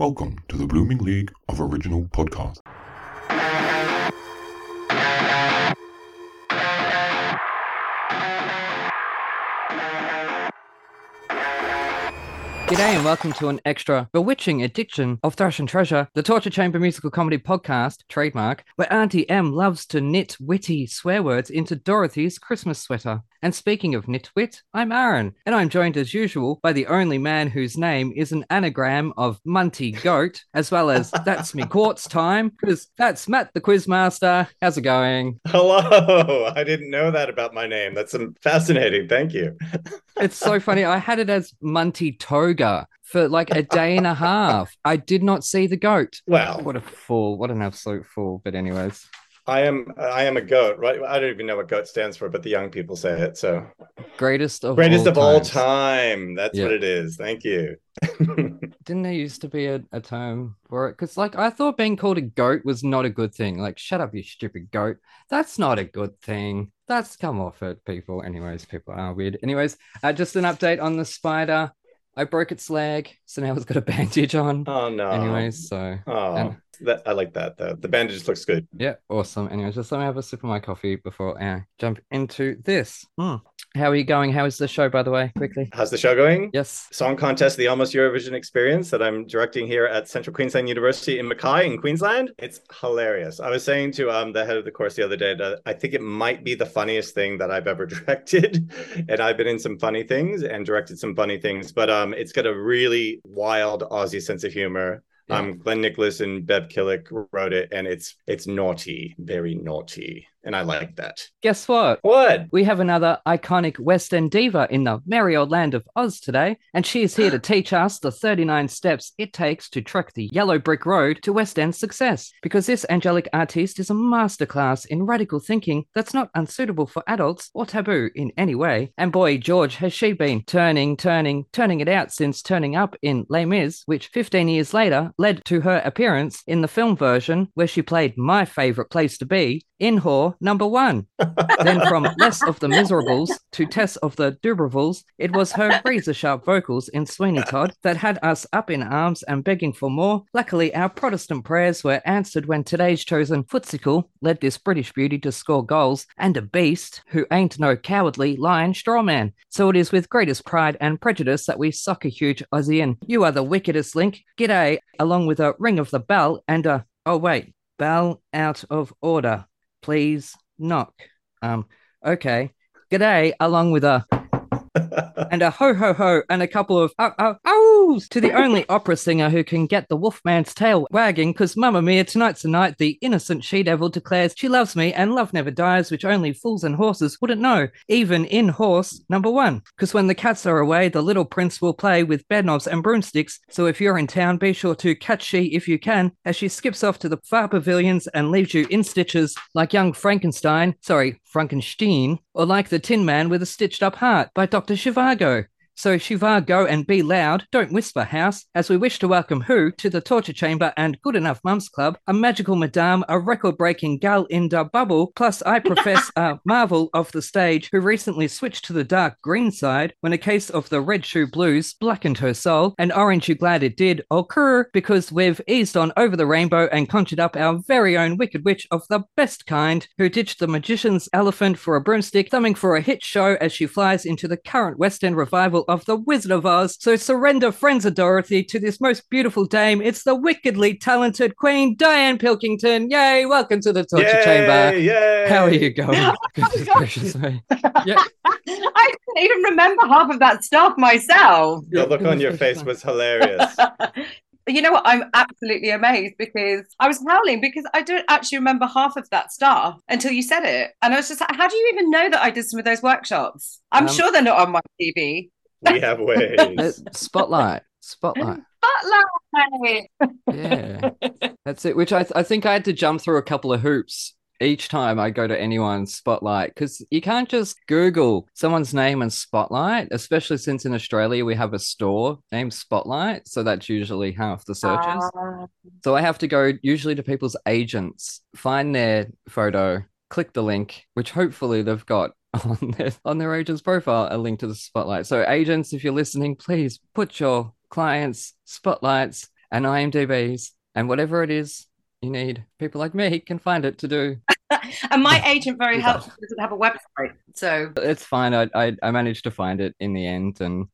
Welcome to the Blooming League of Original Podcasts. G'day and welcome to an extra bewitching addiction of Thrash and Treasure, the Torture Chamber musical comedy podcast, trademark, where Auntie M loves to knit witty swear words into Dorothy's Christmas sweater. And speaking of nitwit, I'm Aaron, and I'm joined as usual by the only man whose name is an anagram of Munty Goat, as well as That's Me Quartz Time, because that's Matt the Quizmaster. How's it going? Hello. I didn't know that about my name. That's fascinating. Thank you. It's so funny. I had it as Munty For like a day and a half. I did not see the goat. Well, What a fool. What an absolute fool. But, anyways, I am I am a goat, right? I don't even know what goat stands for, but the young people say it. So greatest of greatest all of all time. That's Yeah. what it is. Thank you. Didn't there used to be a, a term for it? Because, like, I thought being called a goat was not a good thing. Like, shut up, you stupid goat. That's not a good thing. That's come off it, people. Anyways, people are weird. Anyways, uh, just an update on the spider. I broke its leg, so now it's got a bandage on. oh no. Anyways, so Oh, and- that I like that though. The bandage looks good. yeah, awesome. Anyways, just let me have a sip of my coffee before I jump into this. Hmm. How are you going? How is the show, by the way? Quickly. How's the show going? Yes. Song contest, the Almost Eurovision experience that I'm directing here at Central Queensland University in Mackay in Queensland. It's hilarious. I was saying to um, the head of the course the other day that I think it might be the funniest thing that I've ever directed. and I've been in some funny things and directed some funny things, but um, it's got a really wild Aussie sense of humor. Yeah. Um, Glenn Nicholas and Bev Killick wrote it, and it's it's naughty, very naughty, and I like that. Guess what? What? We have another iconic West End diva in the merry old land of Oz today, and she is here to teach us the 39 steps it takes to trek the yellow brick road to West End success. Because this angelic artiste is a masterclass in radical thinking that's not unsuitable for adults or taboo in any way. And boy, George, has she been turning, turning, turning it out since turning up in Les Mis, which 15 years later led to her appearance in the film version where she played my favorite place to be in Whore number one. then from Less of the Miserables to Tess of the d'Urbervilles, it was her razor sharp vocals in Sweeney Todd that had us up in arms and begging for more. Luckily, our Protestant prayers were answered when today's chosen footsicle led this British beauty to score goals and a beast who ain't no cowardly lion strawman. So it is with greatest pride and prejudice that we suck a huge Aussie in. You are the wickedest link. G'day, along with a ring of the bell and a oh wait, bell out of order. Please knock. Um, okay. G'day, along with a and a ho ho ho and a couple of oh oh to the only opera singer who can get the wolfman's tail wagging? Because mamma mia tonight's the night the innocent she devil declares she loves me and love never dies which only fools and horses wouldn't know even in horse number one. Because when the cats are away the little prince will play with bed knobs and broomsticks. So if you're in town be sure to catch she if you can as she skips off to the far pavilions and leaves you in stitches like young frankenstein sorry frankenstein or like the tin man with a stitched up heart by dr Zhivago so Shiva, go and be loud. Don't whisper, house. As we wish to welcome who to the torture chamber and good enough mums club, a magical madame, a record-breaking gal in the bubble. Plus, I profess a marvel of the stage who recently switched to the dark green side when a case of the red shoe blues blackened her soul. And orange, you glad it did occur because we've eased on over the rainbow and conjured up our very own wicked witch of the best kind, who ditched the magician's elephant for a broomstick, thumbing for a hit show as she flies into the current West End revival of The Wizard of Oz. So surrender, friends of Dorothy, to this most beautiful dame. It's the wickedly talented Queen Dianne Pilkington. Yay! Welcome to the torture Yay, chamber. Yay! How are you going? Oh Goodness God. gracious me. Yeah. I didn't even remember half of that stuff myself. The look on your face was hilarious. you know what? I'm absolutely amazed because I was howling because I don't actually remember half of that stuff until you said it. And I was just like, how do you even know that I did some of those workshops? I'm Um, sure they're not on my TV. We have Uh, ways. Spotlight. Spotlight. Spotlight. Yeah. That's it. Which I, I think I had to jump through a couple of hoops each time I go to anyone's spotlight because you can't just Google someone's name and spotlight, especially since in Australia we have a store named Spotlight. So that's usually half the searches. Ah. So I have to go usually to people's agents, find their photo, click the link, which hopefully they've got on their on their agent's profile a link to the spotlight. So agents, if you're listening, please put your clients' spotlights and IMDb's and whatever it is you need. People like me can find it to do. and my agent very helpful doesn't have a website. So It's fine. I, I I managed to find it in the end, and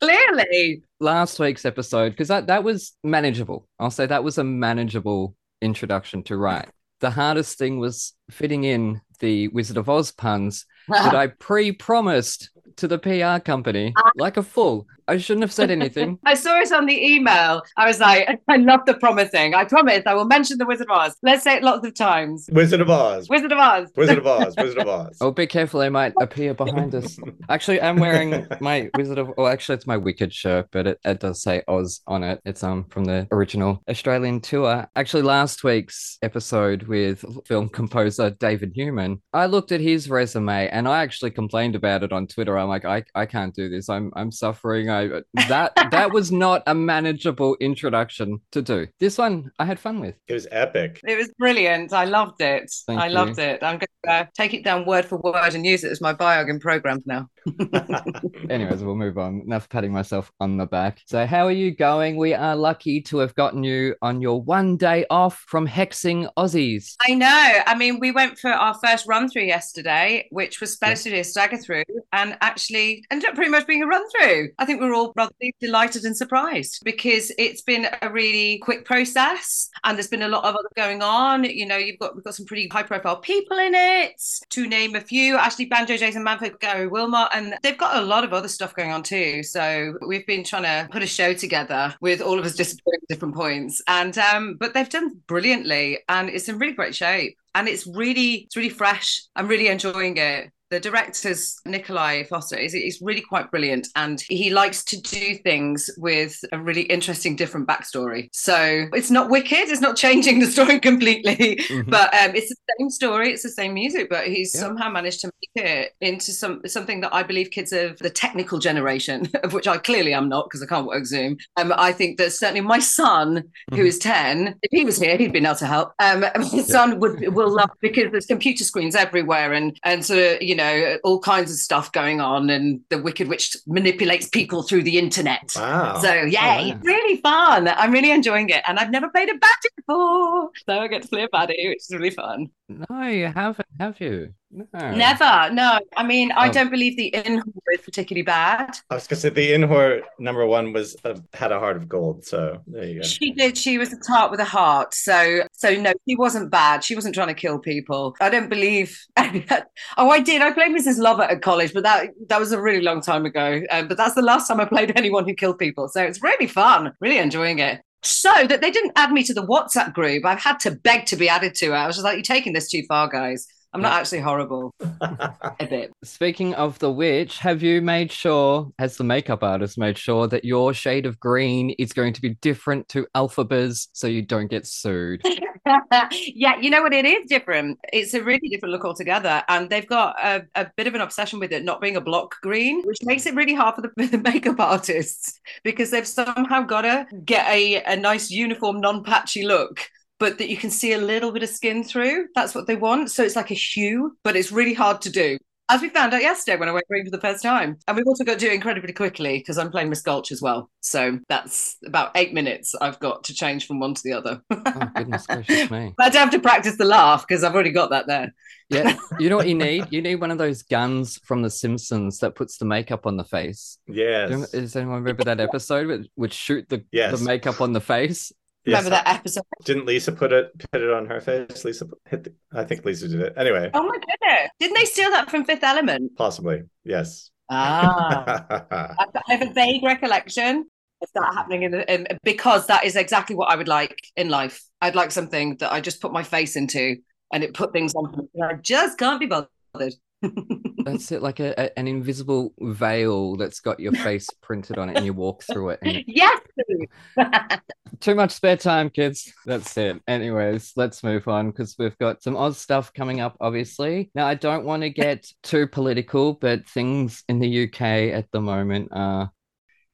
clearly. last week's episode because that that was manageable. I'll say that was a manageable introduction to write. The hardest thing was fitting in the Wizard of Oz puns that I pre-promised to the PR company like a fool. I shouldn't have said anything. I saw it on the email. I was like, I love the promising. I promise I will mention the Wizard of Oz. Let's say it lots of times. Wizard of Oz. Wizard of Oz. Wizard of Oz. Wizard of Oz. Oh, be careful! They might appear behind us. Actually, I'm wearing my Wizard of. Oh, actually, it's my Wicked shirt, but it, it does say Oz on it. It's um from the original Australian tour. Actually, last week's episode with film composer David Newman, I looked at his resume and I actually complained about it on Twitter. I'm like, I, I can't do this. I'm I'm suffering. I that that was not a manageable introduction to do. This one I had fun with. It was epic. It was brilliant. I loved it. Thank I you. loved it. I'm going to uh, take it down word for word and use it as my biog in programs now. Anyways, we'll move on. Enough patting myself on the back. So, how are you going? We are lucky to have gotten you on your one day off from hexing Aussies. I know. I mean, we went for our first run through yesterday, which was supposed to be a stagger through, and actually ended up pretty much being a run through. I think we we're all rather delighted and surprised because it's been a really quick process, and there's been a lot of other going on. You know, you've got we've got some pretty high profile people in it, to name a few. Ashley Banjo, Jason Manford, Gary Wilmot, and they've got a lot of other stuff going on too. So we've been trying to put a show together with all of us disappearing at different points, and um, but they've done brilliantly, and it's in really great shape, and it's really it's really fresh. I'm really enjoying it. The director's Nikolai Foster is is really quite brilliant, and he likes to do things with a really interesting, different backstory. So it's not wicked; it's not changing the story completely, Mhm. but um, it's the same story, it's the same music, but he's Yeah. somehow managed to make it into some something that I believe kids of the technical generation, of which I clearly am not because I can't work Zoom. Um, I think that certainly my son, who Mhm. is ten, if he was here, he'd been able to help. Um, his son would will love because there's computer screens everywhere and and sort of you know all kinds of stuff going on, and the Wicked Witch manipulates people through the internet. Wow. So yeah, wow. it's really fun. I'm really enjoying it, and I've never played a baddie before, so I get to play a baddie, which is really fun. No, you haven't, have you? No. Never, no. I mean, I Oh. don't believe the in is particularly bad. I was gonna say the Inhor number one was uh, had a heart of gold. So there you go. She did. She was a tart with a heart. So, so no, she wasn't bad. She wasn't trying to kill people. I don't believe. oh, I did. I played Mrs. Lovett at college, but that that was a really long time ago. Um, but that's the last time I played anyone who killed people. So it's really fun. Really enjoying it. So that they didn't add me to the WhatsApp group. I've had to beg to be added to it. I was just like, "You're taking this too far, guys." I'm not actually horrible. A bit. Speaking of the witch, have you made sure, has the makeup artist made sure that your shade of green is going to be different to Elphaba's so you don't get sued? yeah, you know what? It is different. It's a really different look altogether, and they've got a, a bit of an obsession with it not being a block green, which makes it really hard for the, the makeup artists because they've somehow got to get a, a nice uniform, non-patchy look. But that you can see a little bit of skin through. That's what they want. So it's like a hue, but it's really hard to do. As we found out yesterday when I went green for the first time. And we've also got to do it incredibly quickly because I'm playing Miss Gulch as well. So that's about eight minutes I've got to change from one to the other. Oh, goodness gracious me. I don't have to practice the laugh because I've already got that there. Yeah, you know what you need? You need one of those guns from The Simpsons that puts the makeup on the face. yes. Do Does anyone remember that episode which would shoot the, Yes. the makeup on the face? Yes. Remember that episode? Didn't Lisa put it put it on her face? Lisa hit. The, I think Lisa did it. Anyway, Oh my goodness. Didn't they steal that from Fifth Element? possibly. Yes. Ah. I I have a vague recollection of that happening in, the, in because that is exactly what I would like in life. I'd like something that I just put my face into and it put things on. for. I just can't be bothered. That's it, like a, a- an invisible veil that's got your face printed on it and you walk through it. And yes. too much spare time, kids. That's it. Anyways, let's move on because we've got some Oz stuff coming up, obviously. Now, I don't want to get too political, but things in the UK at the moment are.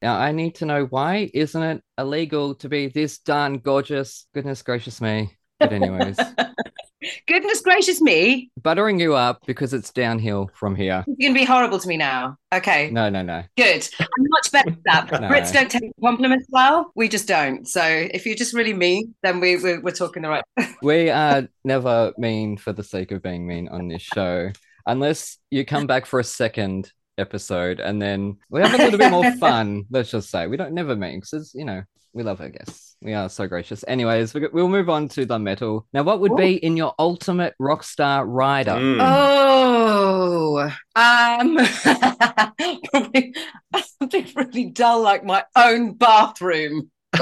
Now, I need to know why isn't it illegal to be this darn gorgeous? Goodness gracious me. But anyways, Goodness gracious me. Buttering you up because it's downhill from here. You're going to be horrible to me now. Okay. No, no, no. Good. I'm much better at that. No. Brits don't take compliments well. We just don't. So if you're just really mean, then we, we, we're talking the right. We are never mean for the sake of being mean on this show, unless you come back for a second episode and then we have a little bit more fun. Let's just say we don't never mean because you know we love our guests. We are so gracious. Anyways, we- we'll move on to the metal. Now, what would be in your ultimate rock star rider? Mm. Oh, um, probably something really dull like my own bathroom.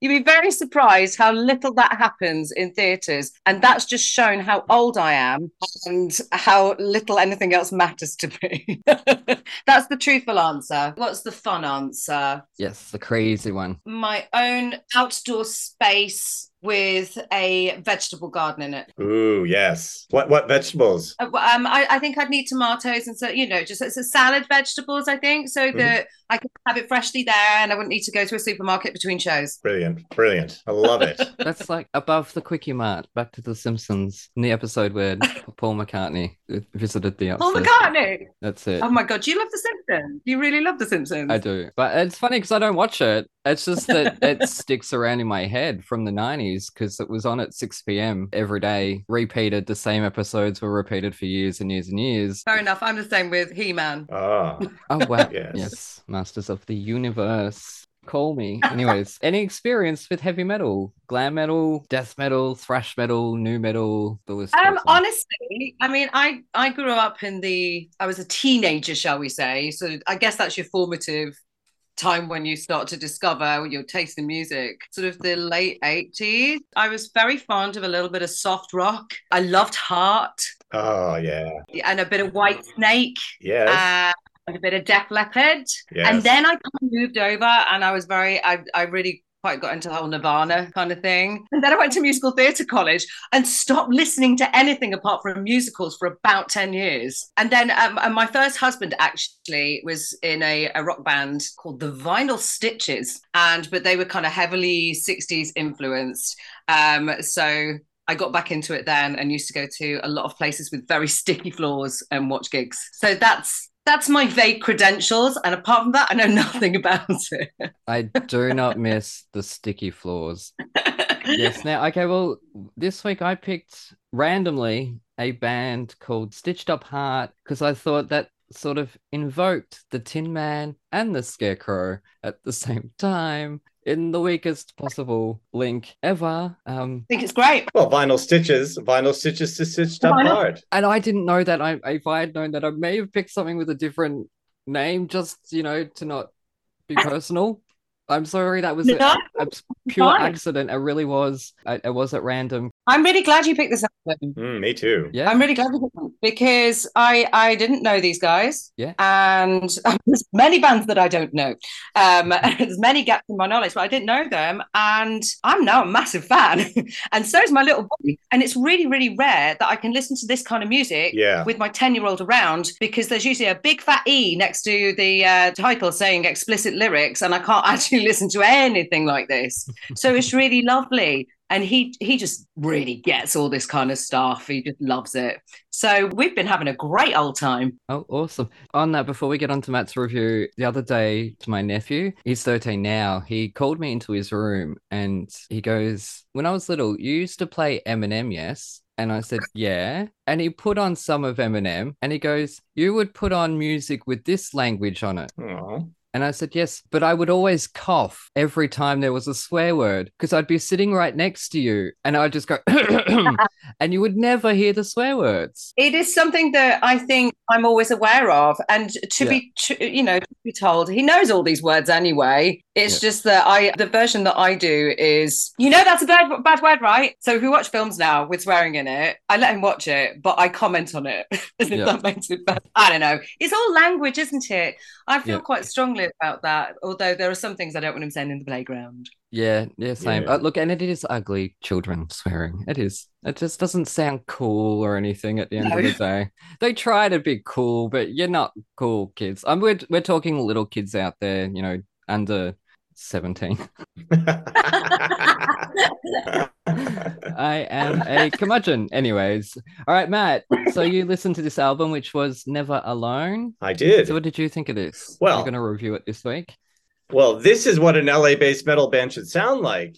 You'd be very surprised how little that happens in theatres. And that's just shown how old I am and how little anything else matters to me. that's the truthful answer. What's the fun answer? Yes, the crazy one. My own outdoor space with a vegetable garden in it. Ooh, yes. What what vegetables? Uh, Um, I, I think I'd need tomatoes and so you know just it's a salad vegetables. I think so that I could have it freshly there, and I wouldn't need to go to a supermarket between shows. Brilliant, brilliant. I love it. That's like above the Quickie Mart, back to The Simpsons, in the episode where Paul McCartney visited the Paul upstairs. McCartney. That's it. Oh my god, you love The Simpsons? You really love The Simpsons. I do. But it's funny because I don't watch it. It's just that it sticks around in my head from the 90s because it was on at 6 p.m. every day, repeated. The same episodes were repeated for years and years and years. Fair enough. I'm the same with He-Man. Ah, Oh, wow. Yes. yes. Masters of the Universe. Call me. Anyways, any experience with heavy metal, glam metal, death metal, thrash metal, new metal? The list Um, goes honestly, I mean, I I grew up in the I was a teenager, shall we say? So I guess that's your formative time when you start to discover your taste in music. Sort of the late eighties. I was very fond of a little bit of soft rock. I loved Heart oh yeah, and a bit of White Snake Yeah. uh, and a bit of Def Leppard. yes. And then I kind of moved over and I was very, I, I really quite got into the whole Nirvana kind of thing. And then I went to musical theatre college and stopped listening to anything apart from musicals for about 10 years. And then um, and my first husband actually was in a, a rock band called the Vinyl Stitches. And, but they were kind of heavily 60s influenced. Um, so I got back into it then and used to go to a lot of places with very sticky floors and watch gigs. So that's that's my vague credentials, and apart from that, I know nothing about it. I do not miss the sticky floors. yes. Now, okay. Well, this week I picked randomly a band called Stitched Up Heart because I thought that sort of invoked the Tin Man and the Scarecrow at the same time in the weakest possible link ever. Um, I think it's great. well, vinyl stitches, vinyl stitches to stitched up Vinyl- hard. and I didn't know that. I if I had known that, I may have picked something with a different name, just you know, to not be personal. I'm sorry, that was a, No, a pure fine. accident. It really was. I, it was at random. I'm really glad you picked this up. Mm, me too. Yeah. I'm really glad you picked it because I I didn't know these guys. Yeah. And there's many bands that I don't know. Um, there's many gaps in my knowledge, but I didn't know them, and I'm now a massive fan, and so is my little boy. And it's really really rare that I can listen to this kind of music Yeah. with my 10 year old around because there's usually a big fat E next to the uh, title saying explicit lyrics, and I can't actually listen to anything like this. So it's really lovely. And he he just really gets all this kind of stuff. He just loves it. So we've been having a great old time. Oh, awesome. On that, before we get on to Matt's review, the other day to my nephew, he's 13 now, he called me into his room and he goes, When I was little, you used to play Eminem, yes? And I said, Yeah. And he put on some of Eminem and he goes, You would put on music with this language on it. Aw. And I said, Yes, but I would always cough every time there was a swear word because I'd be sitting right next to you and I'd just go, and you would never hear the swear words. It is something that I think I'm always aware of. And to Yeah. be, tr- you know, to be told, he knows all these words anyway. It's just that I, the version that I do is, you know, that's a bad, bad word, right? So if we watch films now with swearing in it, I let him watch it, but I comment on it. Yeah. that makes it bad. I don't know. It's all language, isn't it? I feel Yeah. quite strongly about that. Although there are some things I don't want him saying in the playground. Yeah, yeah, same. Yeah. Uh, look, and it is ugly children swearing. It is. It just doesn't sound cool or anything at the end of the day. They try to be cool, but you're not cool kids. I'm we're we're talking little kids out there, you know, under 17. I am a curmudgeon. Anyways, all right, Matt. So you listened to this album, which was Never Alone. I did. So what did you think of this? Well- we're going to review it this week. Well, this is what an LA-based metal band should sound like.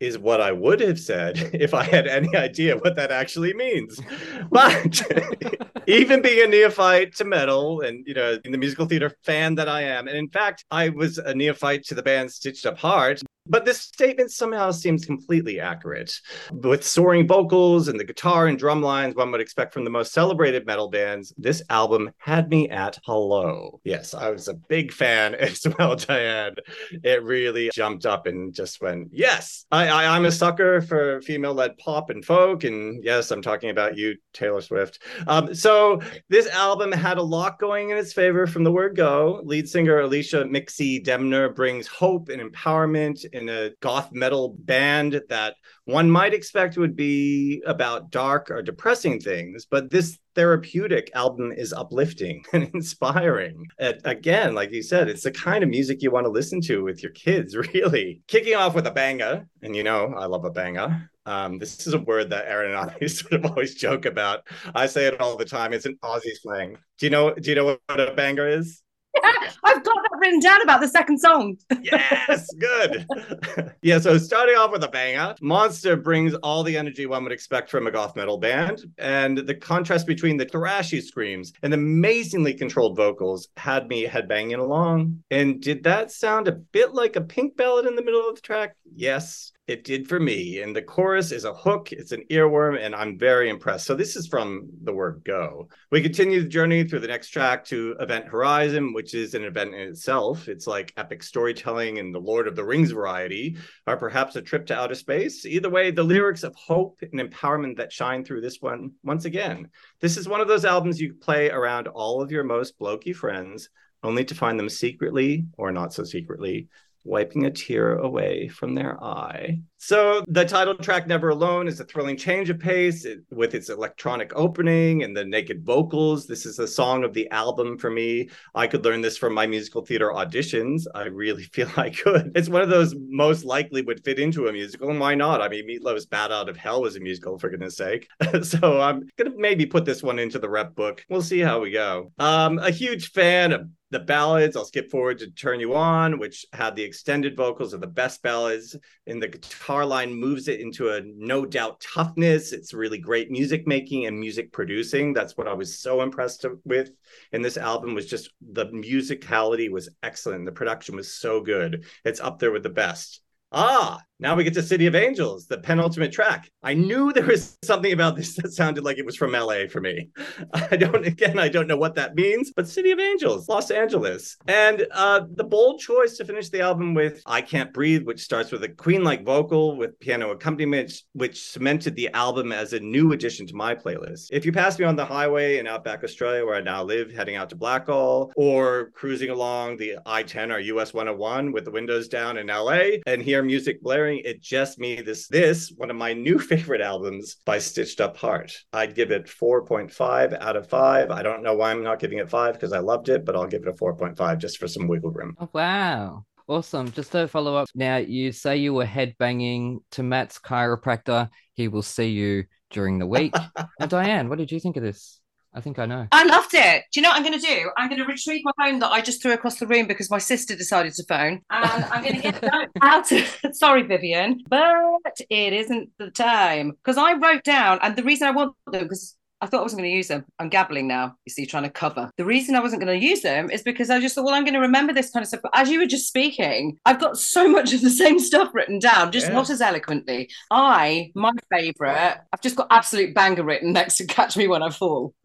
Is what I would have said if I had any idea what that actually means. But even being a neophyte to metal and you know in the musical theater fan that I am, and in fact I was a neophyte to the band Stitched Up Heart. But this statement somehow seems completely accurate. With soaring vocals and the guitar and drum lines one would expect from the most celebrated metal bands, this album had me at hello. Yes, I was a big fan as well, Dianne. It really jumped up and just went, yes, I, I, I'm a sucker for female led pop and folk. And yes, I'm talking about you, Taylor Swift. Um, so this album had a lot going in its favor from the word go. Lead singer Alecia Mixi Demner brings hope and empowerment in a goth metal band that one might expect would be about dark or depressing things, but this therapeutic album is uplifting and inspiring. And again, like you said, it's the kind of music you want to listen to with your kids, really. Kicking off with a banger, and you know, I love a banger. Um, this is a word that Aaron and I sort of always joke about. I say it all the time. It's an Aussie slang. Do you know? Do you know what a banger is? I've got that written down about the second song. yes, good. yeah, so starting off with a bang out, Monster brings all the energy one would expect from a goth metal band, and the contrast between the thrashy screams and amazingly controlled vocals had me headbanging along. And did that sound a bit like a pink ballad in the middle of the track? Yes, it did for me. And the chorus is a hook, it's an earworm, and I'm very impressed. So, this is from the word go. We continue the journey through the next track to Event Horizon, which is an event in itself. It's like epic storytelling in the Lord of the Rings variety, or perhaps a trip to outer space. Either way, the lyrics of hope and empowerment that shine through this one, once again. This is one of those albums you play around all of your most blokey friends, only to find them secretly or not so secretly wiping a tear away from their eye. So the title track Never Alone is a thrilling change of pace it, with its electronic opening and the naked vocals. This is the song of the album for me. I could learn this from my musical theater auditions. I really feel I could. It's one of those most likely would fit into a musical, and why not? I mean, Meatloaf's Bat Out of Hell was a musical, for goodness sake. so I'm gonna maybe put this one into the rep book. We'll see how we go. Um, a huge fan of the ballads. I'll skip forward to Turn You On, which had the extended vocals of the best ballads. in the guitar line moves it into a no doubt toughness. It's really great music making and music producing. That's what I was so impressed with in this album was just the musicality was excellent. The production was so good. It's up there with the best. Ah, now we get to City of Angels, the penultimate track. I knew there was something about this that sounded like it was from LA for me. I don't, again, I don't know what that means, but City of Angels, Los Angeles. And uh, the bold choice to finish the album with I Can't Breathe, which starts with a Queen like vocal with piano accompaniment, which cemented the album as a new addition to my playlist. If you pass me on the highway in Outback Australia, where I now live, heading out to Blackall, or cruising along the I 10 or US 101 with the windows down in LA and hear music blaring, it just me this this one of my new favorite albums by Stitched Up Heart. I'd give it 4.5 out of 5. I don't know why I'm not giving it 5 because I loved it, but I'll give it a 4.5 just for some wiggle room. Oh, wow. Awesome. Just to follow up, now you say you were headbanging to Matt's chiropractor. He will see you during the week. now, Dianne, what did you think of this? I think I know. I loved it. Do you know what I'm going to do? I'm going to retrieve my phone that I just threw across the room because my sister decided to phone, and I'm going to get out. Of. Sorry, Vivian, but it isn't the time because I wrote down, and the reason I want them because I thought I wasn't going to use them. I'm gabbling now, you see, trying to cover. The reason I wasn't going to use them is because I just thought, well, I'm going to remember this kind of stuff. But as you were just speaking, I've got so much of the same stuff written down, just Yeah. not as eloquently. I, my favorite, I've just got absolute banger written next to Catch Me When I Fall.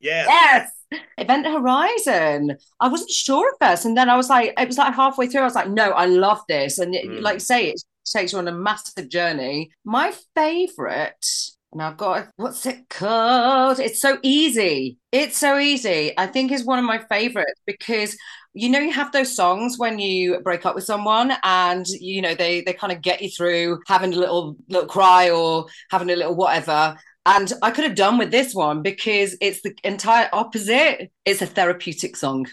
Yeah. Yes. Event Horizon. I wasn't sure at first. And then I was like, it was like halfway through, I was like, no, I love this. And it, Mm. like say, it takes you on a massive journey. My favorite, and I've got, what's it called? It's so easy. It's so easy. I think is one of my favorites because you know you have those songs when you break up with someone and you know they they kind of get you through having a little little cry or having a little whatever and I could have done with this one because it's the entire opposite. It's a therapeutic song.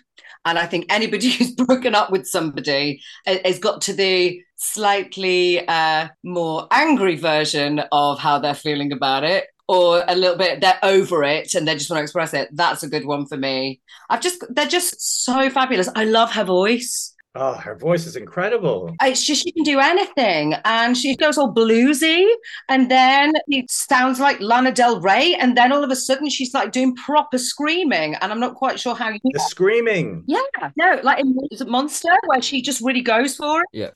And I think anybody who's broken up with somebody has got to the slightly uh, more angry version of how they're feeling about it. Or a little bit, they're over it and they just want to express it. That's a good one for me. I've just, they're just so fabulous. I love her voice. Oh, her voice is incredible. It's just she can do anything, and she goes all bluesy, and then it sounds like Lana Del Rey, and then all of a sudden she's like doing proper screaming, and I'm not quite sure how you. The screaming. Yeah, no, like in Monster, where she just really goes for it. Yeah.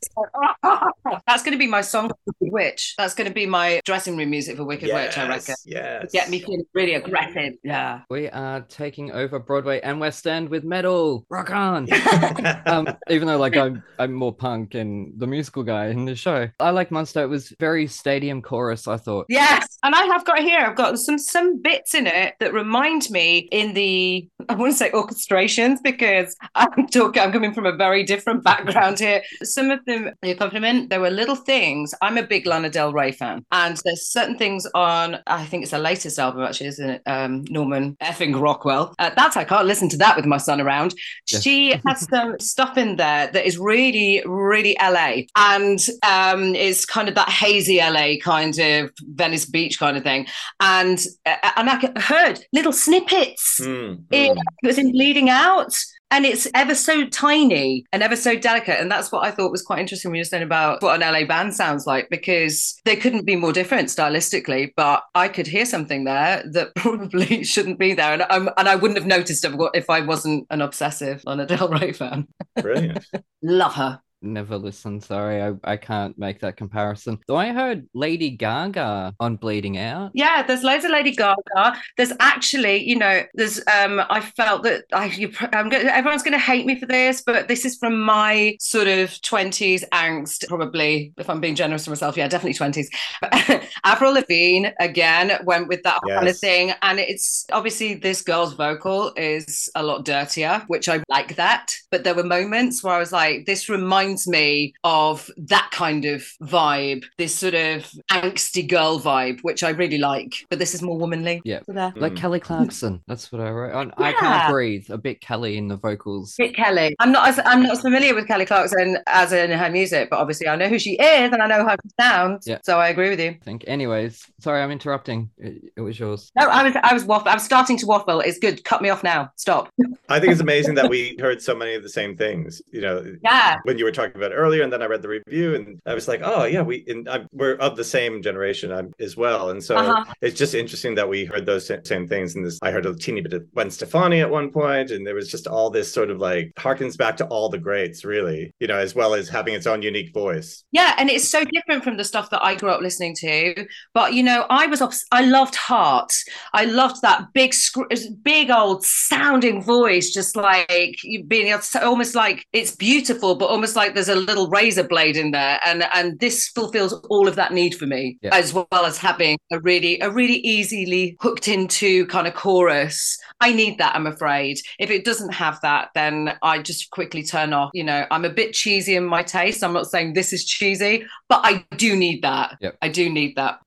That's going to be my song for Wicked Witch. That's going to be my dressing room music for Wicked Witch, I reckon. Yes. Get me feeling really aggressive. Yeah. We are taking over Broadway and West End with metal. Rock on. um, even though like I'm I'm more punk and the musical guy in the show. I like Monster. It was very stadium chorus, I thought. Yes, and I have got here. I've got some some bits in it that remind me in the I want to say orchestrations because I'm talking. I'm coming from a very different background here. Some of them, the accompaniment, there were little things. I'm a big Lana Del Rey fan, and there's certain things on. I think it's the latest album actually, isn't it? Um, Norman effing Rockwell. Uh, that's I can't listen to that with my son around. Yes. She has some stuff in there that is really, really LA, and um, it's kind of that hazy LA kind of Venice Beach kind of thing. And uh, and I heard little snippets. Mm, mm. It was in bleeding out. And it's ever so tiny and ever so delicate. And that's what I thought was quite interesting when you were saying about what an LA band sounds like, because they couldn't be more different stylistically. But I could hear something there that probably shouldn't be there. And, I'm, and I wouldn't have noticed if, if I wasn't an obsessive Lana Del Rey fan. Brilliant. Love her. Never listened. Sorry, I, I can't make that comparison. Though I heard Lady Gaga on Bleeding Out. Yeah, there's loads of Lady Gaga. There's actually, you know, there's. Um, I felt that I, you, I'm gonna, everyone's going to hate me for this, but this is from my sort of twenties angst. Probably, if I'm being generous to myself, yeah, definitely twenties. Avril Lavigne again went with that kind of thing, and it's obviously this girl's vocal is a lot dirtier, which I like that. But there were moments where I was like, this reminds me of that kind of vibe, this sort of angsty girl vibe, which I really like. But this is more womanly. Yeah. So. Like Mm. Kelly Clarkson. That's what I wrote. I Yeah. can't breathe. A bit Kelly in the vocals. Bit Kelly. I'm not as I'm not as familiar with Kelly Clarkson as in her music, but obviously I know who she is and I know how she sounds. Yeah. So I agree with you. I think. Anyways, sorry, I'm interrupting. It, it was yours. No, I was I was waffle. I'm starting to waffle. It's good. Cut me off now. Stop. I think it's amazing that we heard so many of the same things. You know, Yeah. when you were talking about earlier, and then I read the review, and I was like, oh yeah, we and I, we're of the same generation um, as well, and so Uh-huh. it's just interesting that we heard those same things. And this, I heard a teeny bit of Gwen Stefani at one point, and there was just all this sort of like harkens back to all the greats, really. You know, as well as having its own unique voice. Yeah, and it's so different from the stuff that I grew up listening to. But you know, I was obs- I loved Heart. I loved that big, scr- big old sounding voice, just like you being able to, almost like it's beautiful, but almost like there's a little razor blade in there. And and this fulfills all of that need for me, Yeah. as well as having a really a really easily hooked into kind of chorus. I need that. I'm afraid if it doesn't have that, then I just quickly turn off. You know, I'm a bit cheesy in my taste. I'm not saying this is cheesy, but I do need that. Yep. I do need that.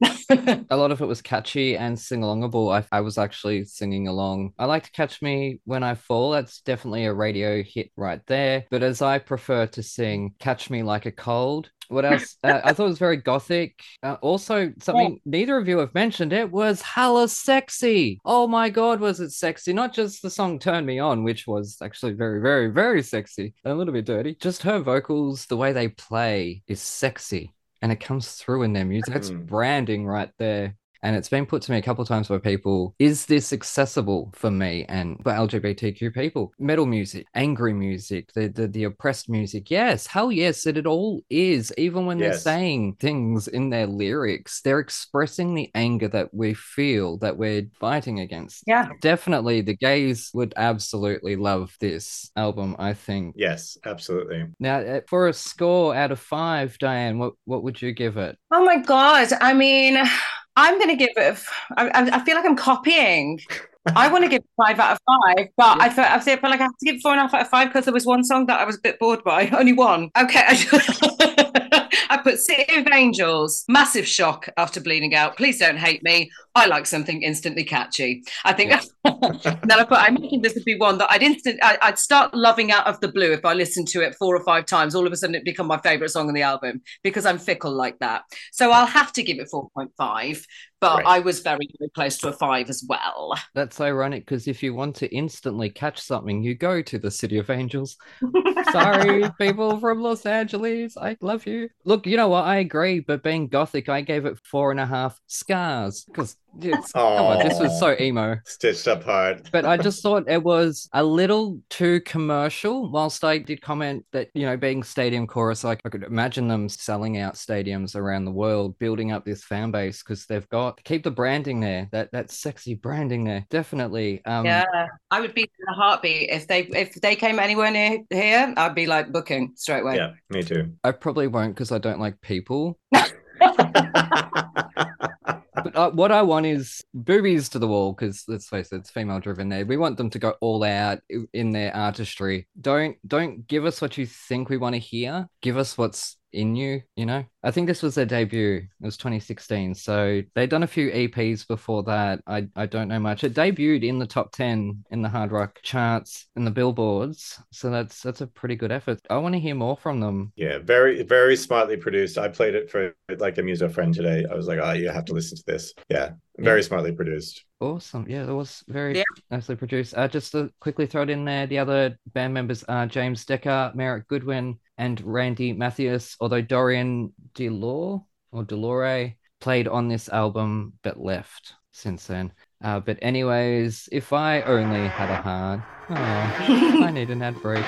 A lot of it was catchy and sing alongable. I, I was actually singing along. I like to Catch Me When I Fall. That's definitely a radio hit right there. But as I prefer to sing Catch Me Like a Cold, what else? Uh, I thought it was very gothic. Uh, also, something neither of you have mentioned. It was hella sexy. Oh my god, was it sexy? Not just the song "Turn Me On," which was actually very, very, very sexy and a little bit dirty. Just her vocals, the way they play, is sexy, and it comes through in their music. That's Mm. branding right there. And it's been put to me a couple of times by people is this accessible for me and for LGBTQ people? Metal music, angry music, the, the, the oppressed music. Yes, hell yes, it, it all is. Even when they're saying things in their lyrics, they're expressing the anger that we feel that we're fighting against. yeah. Definitely, the gays would absolutely love this album, I think. Yes, absolutely. Now, uh, for a score out of five, Dianne, what, what would you give it? Oh my god! I mean, I'm going to give it. I, I I feel like I'm copying. I want to give it five out of five, but Yeah. I feel I feel like I have to give four and a half out of five because there was one song that I was a bit bored by. Only one. Okay, I, put City of Angels, massive shock after bleeding out. Please don't hate me. I like something instantly catchy. I think Yeah. then I put I mentioned this would be one that I'd instant I, I'd start loving out of the blue if I listened to it four or five times. All of a sudden it become my favorite song on the album because I'm fickle like that. So I'll have to give it 4.5, but Right. I was very, very close to a five as well. That's ironic because if you want to instantly catch something, you go to the City of Angels. Sorry, people from Los Angeles. I love you. Look, you know what? I agree, but being gothic, I gave it four and a half scars because it's come on, this was so emo. Stitched apart. But I just thought it was a little too commercial. Whilst I did comment that, you know, being stadium chorus, like I could imagine them selling out stadiums around the world, building up this fan base because they've got keep the branding there, that that sexy branding there. Definitely. Um yeah, I would be in a heartbeat if they if they came anywhere near here. I'd be like booking straight away. Yeah, me too. I probably won't because I don't like people. But uh, what I want is boobies to the wall because let's face it, it's female driven. There, we want them to go all out in their artistry. Don't don't give us what you think we want to hear. Give us what's in you. You know. I think this was their debut. It was 2016, so they'd done a few EPs before that. I I don't know much. It debuted in the top 10 in the hard rock charts and the billboards, so that's that's a pretty good effort. I want to hear more from them. Yeah, very, very smartly produced. I played it for like a muso friend today. I was like, oh, you have to listen to this. Yeah, very smartly produced. Awesome. Yeah, it was very Yeah. nicely produced. Uh, just to quickly throw it in there, the other band members are James Decker, Merritt Goodwin, and Randy Matthews, although Dorian Delore or Delore played on this album but left since then. Uh, but anyways, if I only had a heart, oh, I need an ad break.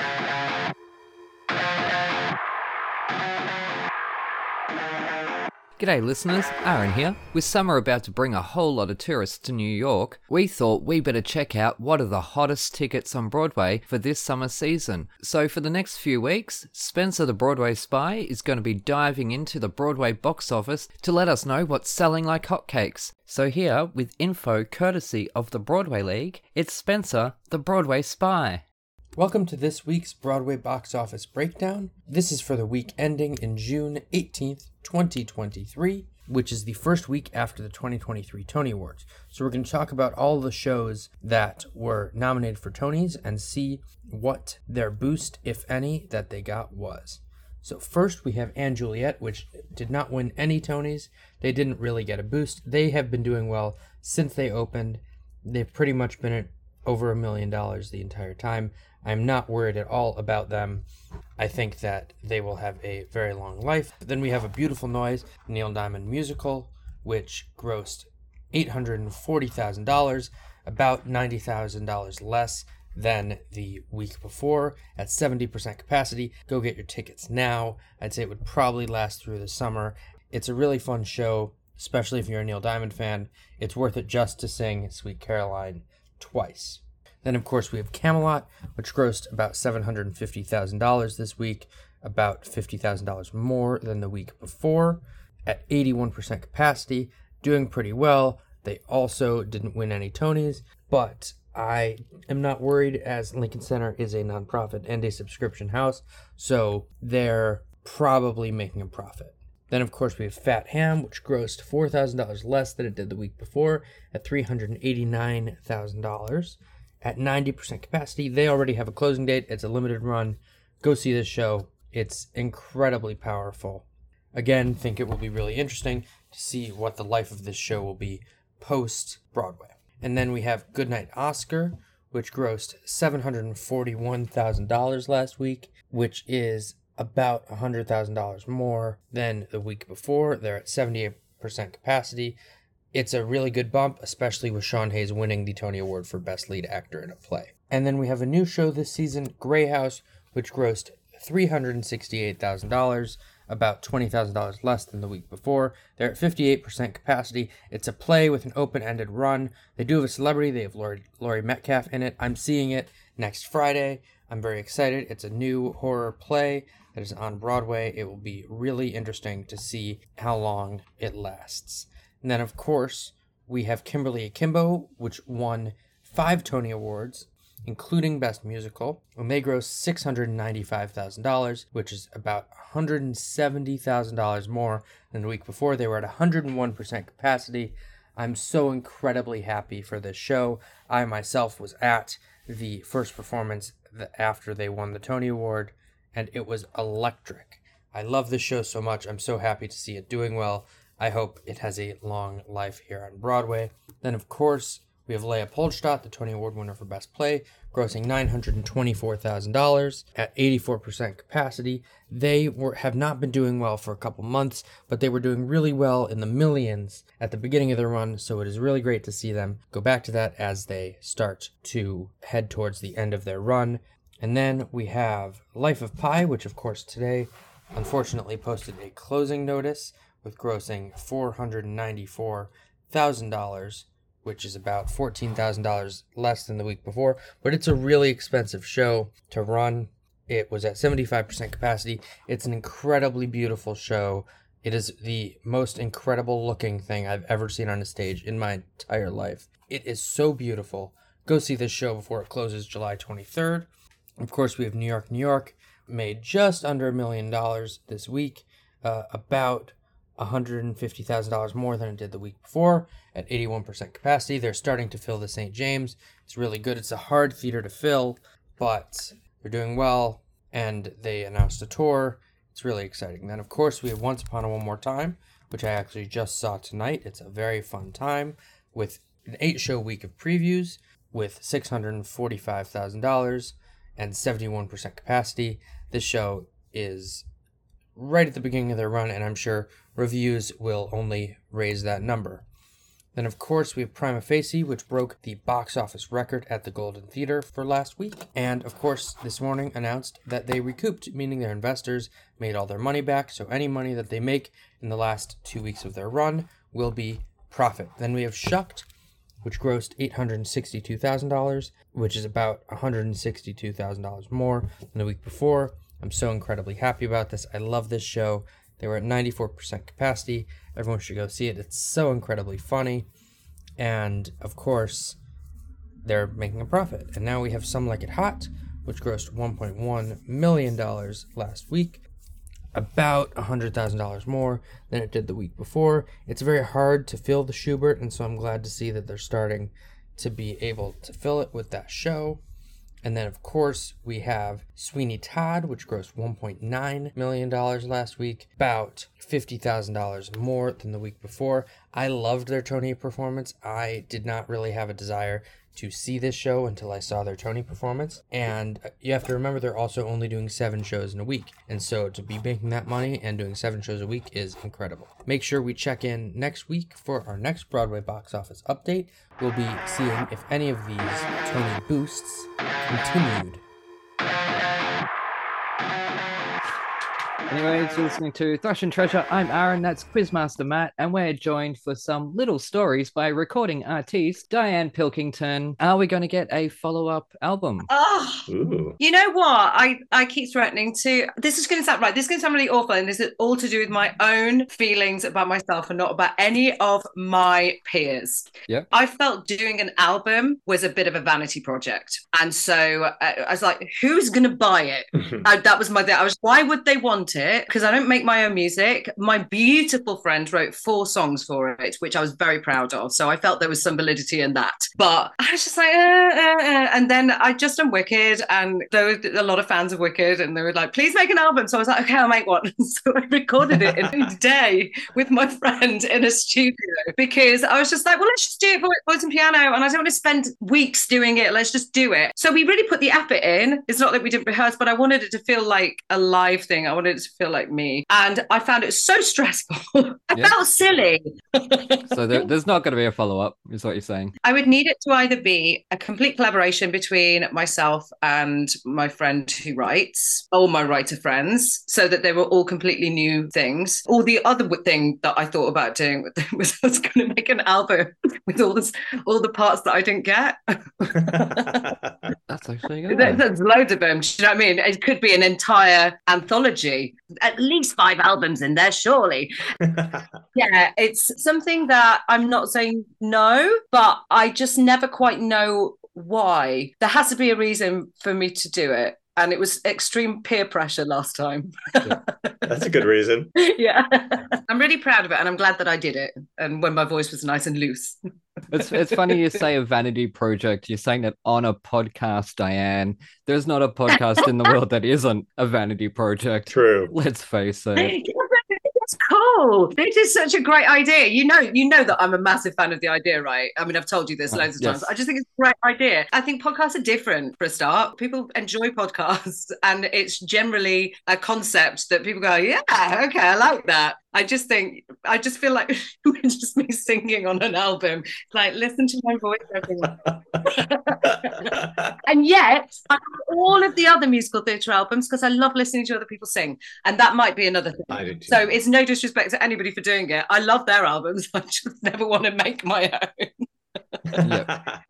G'day, listeners. Aaron here. With summer about to bring a whole lot of tourists to New York, we thought we better check out what are the hottest tickets on Broadway for this summer season. So, for the next few weeks, Spencer the Broadway Spy is going to be diving into the Broadway box office to let us know what's selling like hotcakes. So, here, with info courtesy of the Broadway League, it's Spencer the Broadway Spy. Welcome to this week's Broadway box office breakdown. This is for the week ending in June 18th, 2023, which is the first week after the 2023 Tony Awards. So we're going to talk about all the shows that were nominated for Tonys and see what their boost, if any, that they got was. So first we have & Juliet, which did not win any Tonys. They didn't really get a boost. They have been doing well since they opened. They've pretty much been at over a million dollars the entire time. I'm not worried at all about them. I think that they will have a very long life. Then we have a beautiful noise, Neil Diamond musical, which grossed $840,000, about $90,000 less than the week before at 70% capacity. Go get your tickets now. I'd say it would probably last through the summer. It's a really fun show, especially if you're a Neil Diamond fan. It's worth it just to sing Sweet Caroline twice. Then, of course, we have Camelot, which grossed about $750,000 this week, about $50,000 more than the week before, at 81% capacity, doing pretty well. They also didn't win any Tonys, but I am not worried as Lincoln Center is a nonprofit and a subscription house, so they're probably making a profit. Then, of course, we have Fat Ham, which grossed $4,000 less than it did the week before at $389,000 at 90% capacity. They already have a closing date, it's a limited run. Go see this show, it's incredibly powerful. Again, think it will be really interesting to see what the life of this show will be post Broadway. And then we have Goodnight Oscar, which grossed $741,000 last week, which is about $100,000 more than the week before. They're at 78% capacity. It's a really good bump, especially with Sean Hayes winning the Tony Award for Best Lead Actor in a Play. And then we have a new show this season, Grey House, which grossed $368,000, about $20,000 less than the week before. They're at 58% capacity. It's a play with an open ended run. They do have a celebrity, they have Laurie Metcalf in it. I'm seeing it next Friday. I'm very excited. It's a new horror play that is on Broadway. It will be really interesting to see how long it lasts. And then, of course, we have Kimberly Akimbo, which won five Tony Awards including Best Musical, and they grossed $695,000, which is about $170,000 more than the week before. They were at 101% capacity. I'm so incredibly happy for this show. I myself was at the first performance after they won the Tony Award, and it was electric. I love this show so much. I'm so happy to see it doing well. I hope it has a long life here on Broadway. Then, of course, we have Leopoldstadt, the Tony Award winner for Best Play, grossing $924,000 at 84% capacity. They were have not been doing well for a couple months, but they were doing really well in the millions at the beginning of their run, so it is really great to see them go back to that as they start to head towards the end of their run. And then we have Life of Pi, which of course today unfortunately posted a closing notice with grossing $494,000 which is about $14,000 less than the week before, but it's a really expensive show to run. It was at 75% capacity. It's an incredibly beautiful show. It is the most incredible looking thing I've ever seen on a stage in my entire life. It is so beautiful. Go see this show before it closes July 23rd. Of course, we have New York, New York, made just under a million dollars this week, uh, about $150,000 more than it did the week before at 81% capacity. They're starting to fill the St. James. It's really good. It's a hard theater to fill, but they're doing well and they announced a tour. It's really exciting. Then, of course, we have Once Upon a One More Time, which I actually just saw tonight. It's a very fun time with an eight show week of previews with $645,000 and 71% capacity. This show is right at the beginning of their run, and I'm sure reviews will only raise that number. Then, of course, we have Prima Facie, which broke the box office record at the Golden Theater for last week. And, of course, this morning announced that they recouped, meaning their investors made all their money back. So, any money that they make in the last two weeks of their run will be profit. Then we have Shucked, which grossed $862,000, which is about $162,000 more than the week before. I'm so incredibly happy about this. I love this show. They were at 94% capacity. Everyone should go see it. It's so incredibly funny. And of course, they're making a profit. And now we have Some Like It Hot, which grossed $1.1 million last week, about $100,000 more than it did the week before. It's very hard to fill the Shubert, and so I'm glad to see that they're starting to be able to fill it with that show. And then, of course, we have Sweeney Todd, which grossed $1.9 million last week, about $50,000 more than the week before. I loved their Tony performance. I did not really have a desire to see this show until I saw their Tony performance. And you have to remember they're also only doing seven shows in a week. And so to be making that money and doing seven shows a week is incredible. Make sure we check in next week for our next Broadway box office update. We'll be seeing if any of these Tony boosts continued Anyways, you're listening to Thrash and Treasure. I'm Aaron, that's Quizmaster Matt, and we're joined for some little stories by recording artiste Dianne Pilkington. Are we going to get a follow up album? Oh, Ooh. you know what? I, I keep threatening to. This is going to sound right. This is going to sound really awful, and this is all to do with my own feelings about myself and not about any of my peers. Yeah. I felt doing an album was a bit of a vanity project, and so uh, I was like, "Who's going to buy it?" Uh, that was my thing. I was, why would they want it? Because I don't make my own music. My beautiful friend wrote four songs for it, which I was very proud of. So I felt there was some validity in that. But I was just like, uh, uh, uh. and then I just done Wicked, and there were a lot of fans of Wicked, and they were like, please make an album. So I was like, okay, I'll make one. so I recorded it in a day with my friend in a studio because I was just like, well, let's just do it for voice and piano. And I don't want to spend weeks doing it. Let's just do it. So we really put the effort in. It's not that we didn't rehearse, but I wanted it to feel like a live thing. I wanted it to feel like me. And I found it so stressful. I Yeah. felt silly. So there, there's not going to be a follow up, is what you're saying. I would need it to either be a complete collaboration between myself and my friend who writes, all my writer friends, so that they were all completely new things. Or the other thing that I thought about doing was I was going to make an album with all this, all the parts that I didn't get. That's actually good. There- There's loads of them. Do you know what I mean? It could be an entire anthology, at least five albums in there, surely. Yeah, it's something that I'm not saying no, but I just never quite know why. There has to be a reason for me to do it. And it was extreme peer pressure last time. That's a good reason. yeah. I'm really proud of it and I'm glad that I did it. And when my voice was nice and loose. It's it's funny you say a vanity project. You're saying that on a podcast, Dianne. There's not a podcast in the world that isn't a vanity project. True. Let's face it. It's cool. This is such a great idea. You know, you know that I'm a massive fan of the idea, right? I mean, I've told you this Uh, loads of yes. times. I just think it's a great idea. I think podcasts are different for a start. People enjoy podcasts, and it's generally a concept that people go, "Yeah, okay, I like that." I just think, I just feel like it's just me singing on an album. Like, listen to my voice, everyone. And yet, I have all of the other musical theatre albums because I love listening to other people sing, and that might be another thing. I. So it's no disrespect to anybody for doing it. I love their albums. I just never want to make my own.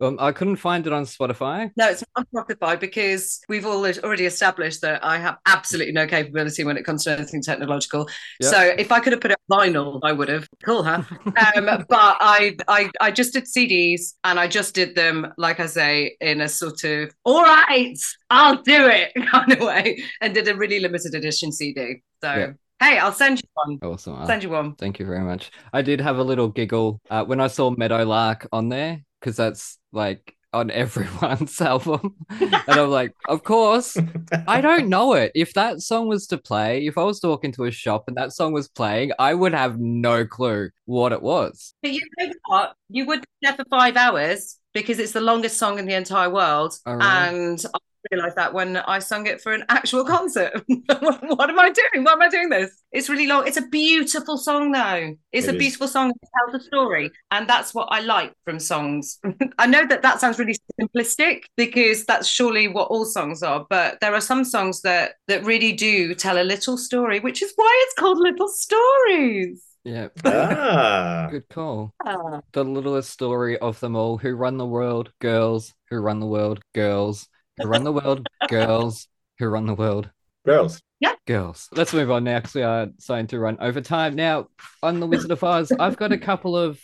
Um, I couldn't find it on Spotify. No, it's not on Spotify because we've all already established that I have absolutely no capability when it comes to anything technological. Yep. So if I could have put it on vinyl, I would have. Cool, huh? um, but I, I, I just did CDs and I just did them, like I say, in a sort of all right, I'll do it kind of way, and did a really limited edition CD. So Yeah. Hey, I'll send you one. Awesome. I'll send you one. Thank you very much. I did have a little giggle uh, when I saw Meadowlark on there because that's like on everyone's album. and I'm like, of course, I don't know it. If that song was to play, if I was to walk into a shop and that song was playing, I would have no clue what it was. But you know what? You would be there for five hours because it's the longest song in the entire world. Really? And I realized that when I sung it for an actual concert. what am I doing? Why am I doing this? It's really long. It's a beautiful song, though. It's It a is. beautiful song that tells a story. And that's what I like from songs. I know that that sounds really simplistic because that's surely what all songs are. But there are some songs that that really do tell a little story, which is why it's called Little Stories. Yeah. ah. Good call. Ah. The littlest story of them all who run the world, girls who run the world, girls who run the world, girls who run the world. Girls. Yeah. Girls. Let's move on now because we are starting to run over time. Now, on The Wizard of Oz, I've got a couple of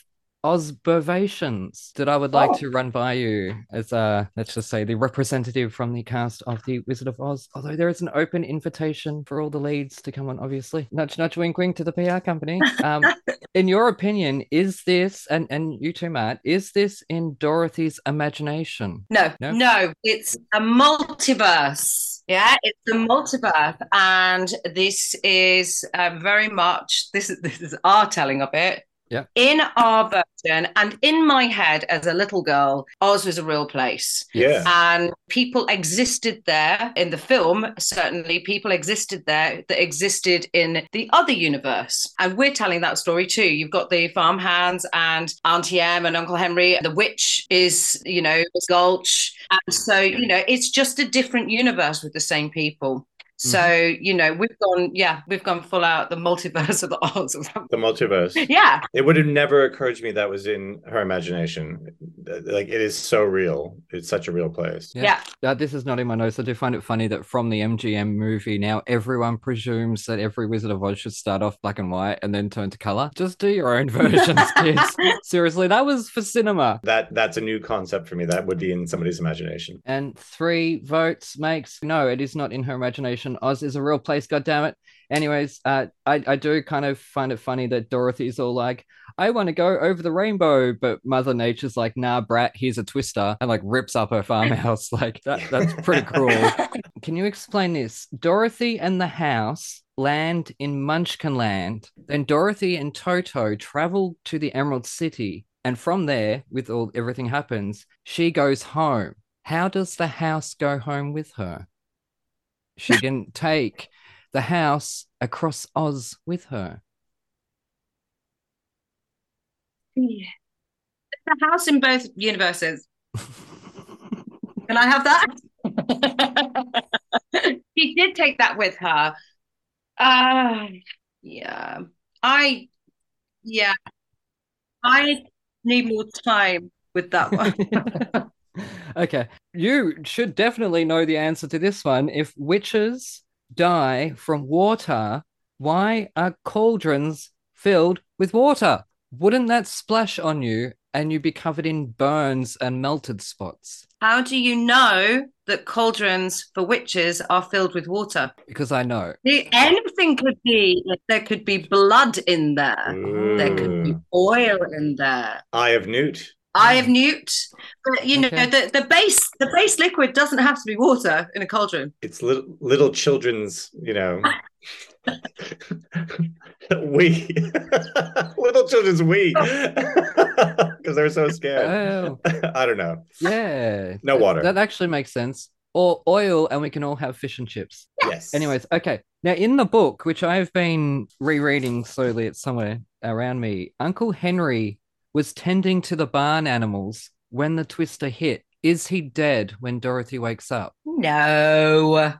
Ozbervations that I would like Oh. to run by you as, uh, let's just say, the representative from the cast of The Wizard of Oz. Although there is an open invitation for all the leads to come on, obviously. Nudge, nudge, wink, wink to the PR company. Um, in your opinion, is this, and, and you too, Matt, is this in Dorothy's imagination? No, No? no, it's a multiverse. Yeah, it's a multiverse, and this is um, very much this is this is our telling of it. Yeah. In our version, and in my head as a little girl, Oz was a real place. Yeah. And people existed there in the film. Certainly, people existed there that existed in the other universe. And we're telling that story too. You've got the farmhands and Auntie Em and Uncle Henry. The witch is, you know, Gulch. And so, you know, it's just a different universe with the same people. So, you know, we've gone, yeah, we've gone full out the multiverse of the Oz. The multiverse. yeah. It would have never occurred to me that was in her imagination. Like it is so real. It's such a real place. Yeah. Yeah. Uh, this is not in my notes. I do find it funny that from the MGM movie, now everyone presumes that every Wizard of Oz should start off black and white and then turn to color. Just do your own versions, kids. Seriously, that was for cinema. That that's a new concept for me. That would be in somebody's imagination. And three votes makes no, it is not in her imagination. Oz is a real place, goddammit. Anyways, uh, I, I do kind of find it funny that Dorothy's all like, I want to go over the rainbow, but Mother Nature's like, nah, brat, here's a twister, and like rips up her farmhouse. like that, that's pretty cruel. Can you explain this? Dorothy and the house land in Munchkinland. Then Dorothy and Toto travel to the Emerald City, and from there, with all everything happens, she goes home. How does the house go home with her? She didn't take the house across Oz with her. Yeah. The house in both universes. Can I have that? she did take that with her. Uh, yeah. I, yeah. I need more time with that one. okay. You should definitely know the answer to this one. If witches die from water, why are cauldrons filled with water? Wouldn't that splash on you and you'd be covered in burns and melted spots. How do you know that cauldrons for witches are filled with water? Because I know. The- Anything could be. There could be blood in there. There could be mm. oil in there. Eye of Newt. Eye of Newt. But you know, Okay. the, the base the base liquid doesn't have to be water in a cauldron. It's little little children's, you know. we little children's we because oh. they're so scared. Oh, I don't know. yeah. No That- water. That actually makes sense. Or oil, and we can all have fish and chips. Yes. Anyways, okay. Now, in the book, which I've been rereading slowly, it's somewhere around me, Uncle Henry was tending to the barn animals when the twister hit. Is he dead when Dorothy wakes up? No.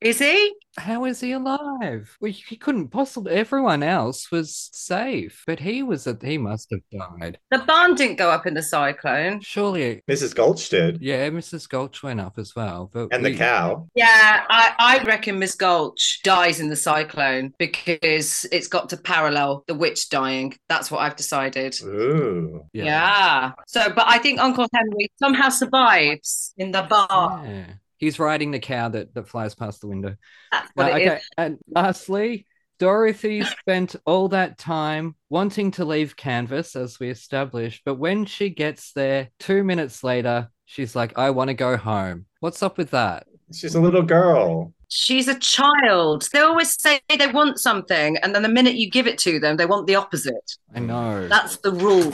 Is he? How is he alive? Well, he couldn't possibly. Everyone else was safe, but he was. A, he must have died. The barn didn't go up in the cyclone. Surely, Mrs. Gulch did, yeah. Mrs. Gulch went up as well, but and the we- cow. Yeah, I, I reckon Miss Gulch dies in the cyclone because it's got to parallel the witch dying. That's what I've decided. Ooh. Yeah. So, but I think Uncle Henry somehow survives in the barn. Yeah. He's riding the cow that, that flies past the window. That's Uh, what it is. okay, and lastly, Dorothy spent all that time wanting to leave Kansas, as we established, but when she gets there, two minutes later, she's like, I want to go home. What's up with that? She's a little girl. She's a child. They always say they want something, and then the minute you give it to them, they want the opposite. I know. That's the rule.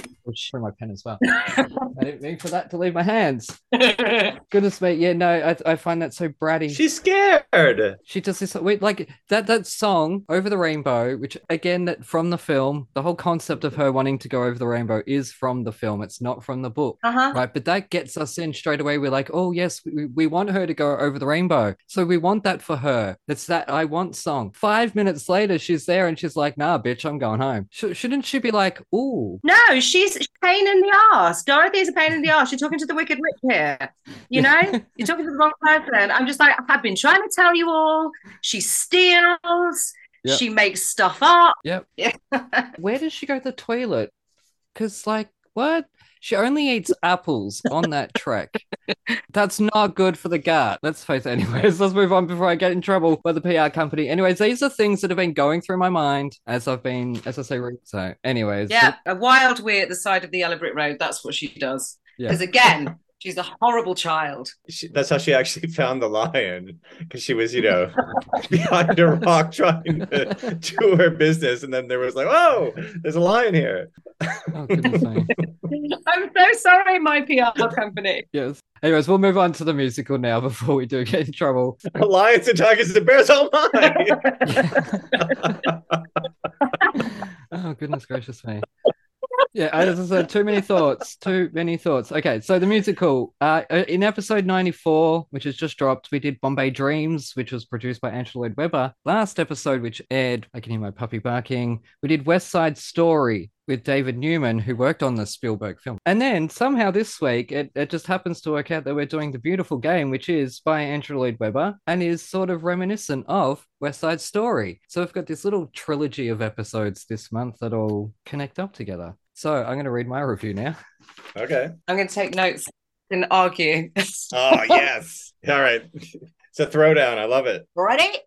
I'll my pen as well. I didn't mean for that to leave my hands. Goodness me, yeah, no, I, I find that so bratty. She's scared. She does this wait, like that that song over the rainbow, which again that from the film, the whole concept of her wanting to go over the rainbow is from the film. It's not from the book. Uh-huh. Right, but that gets us in straight away. We're like, oh yes, we, we want her to go over the rainbow, so we want that for her. It's that I want song. Five minutes later, she's there and she's like, nah, bitch, I'm going home. Sh- shouldn't she be like, ooh, No, she's pain in the ass. Dorothy's a pain in the ass. You're talking to the wicked witch here. You know, you're talking to the wrong person. I'm just like, I've been trying to tell you all. She steals. Yep. She makes stuff up. Yep. Yeah. where does she go to the toilet? Because, like, what? She only eats apples on that trek. That's not good for the gut. Let's face it. Anyways, let's move on before I get in trouble by the PR company. Anyways, these are things that have been going through my mind as I've been, as I say, so, anyways. yeah, a wild wee at the side of the yellow brick road. That's what she does. Yeah. Because again, she's a horrible child. She, that's how she actually found the lion because she was, you know, behind a rock trying to do her business, and then there was like, "Oh, there's a lion here." Oh, goodness me. I'm so sorry, my PR company. Yes. Anyways, we'll move on to the musical now before we do get in trouble. Lions and tigers and bears, oh my! oh goodness gracious me yeah as i said too many thoughts too many thoughts okay so the musical uh in episode 94 which has just dropped we did bombay dreams which was produced by angela lloyd webber last episode which aired i can hear my puppy barking we did west side story with David Newman, who worked on the Spielberg film. And then somehow this week, it, it just happens to work out that we're doing The Beautiful Game, which is by Andrew Lloyd Webber and is sort of reminiscent of West Side Story. So we've got this little trilogy of episodes this month that all connect up together. So I'm going to read my review now. okay. I'm going to take notes and argue. Oh yes. All right. It's a throwdown. I love it. Ready?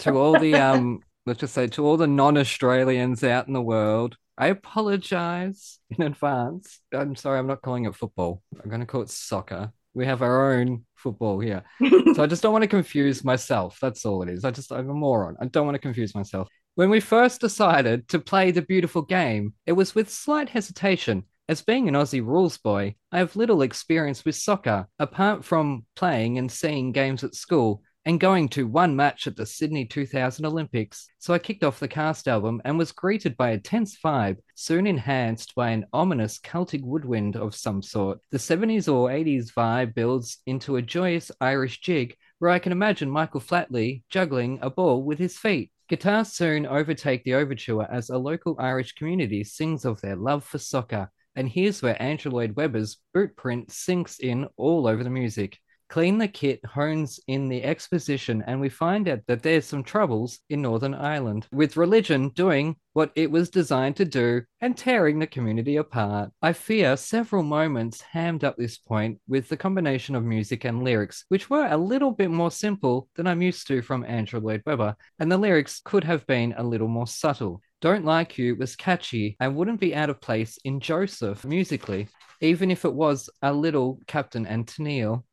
to all the um let's just say to all the non-australians out in the world i apologize in advance i'm sorry i'm not calling it football i'm going to call it soccer we have our own football here so i just don't want to confuse myself that's all it is i just i'm a moron i don't want to confuse myself when we first decided to play the beautiful game it was with slight hesitation as being an Aussie rules boy, I have little experience with soccer, apart from playing and seeing games at school and going to one match at the Sydney 2000 Olympics. So I kicked off the cast album and was greeted by a tense vibe, soon enhanced by an ominous Celtic woodwind of some sort. The 70s or 80s vibe builds into a joyous Irish jig where I can imagine Michael Flatley juggling a ball with his feet. Guitars soon overtake the overture as a local Irish community sings of their love for soccer. And here's where Andrew Lloyd Webber's boot print sinks in all over the music. Clean the Kit hones in the exposition, and we find out that there's some troubles in Northern Ireland, with religion doing what it was designed to do and tearing the community apart. I fear several moments hammed up this point with the combination of music and lyrics, which were a little bit more simple than I'm used to from Andrew Lloyd Webber, and the lyrics could have been a little more subtle. Don't Like You was catchy and wouldn't be out of place in Joseph musically, even if it was a little Captain and Tennille.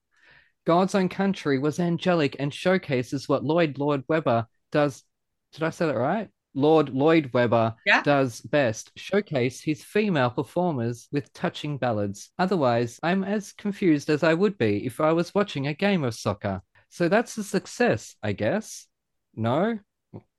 God's Own Country was angelic and showcases what Lloyd Lord Webber does. Did I say that right? Lord Lloyd Webber Yeah. does best showcase his female performers with touching ballads. Otherwise, I'm as confused as I would be if I was watching a game of soccer. So that's a success, I guess. No?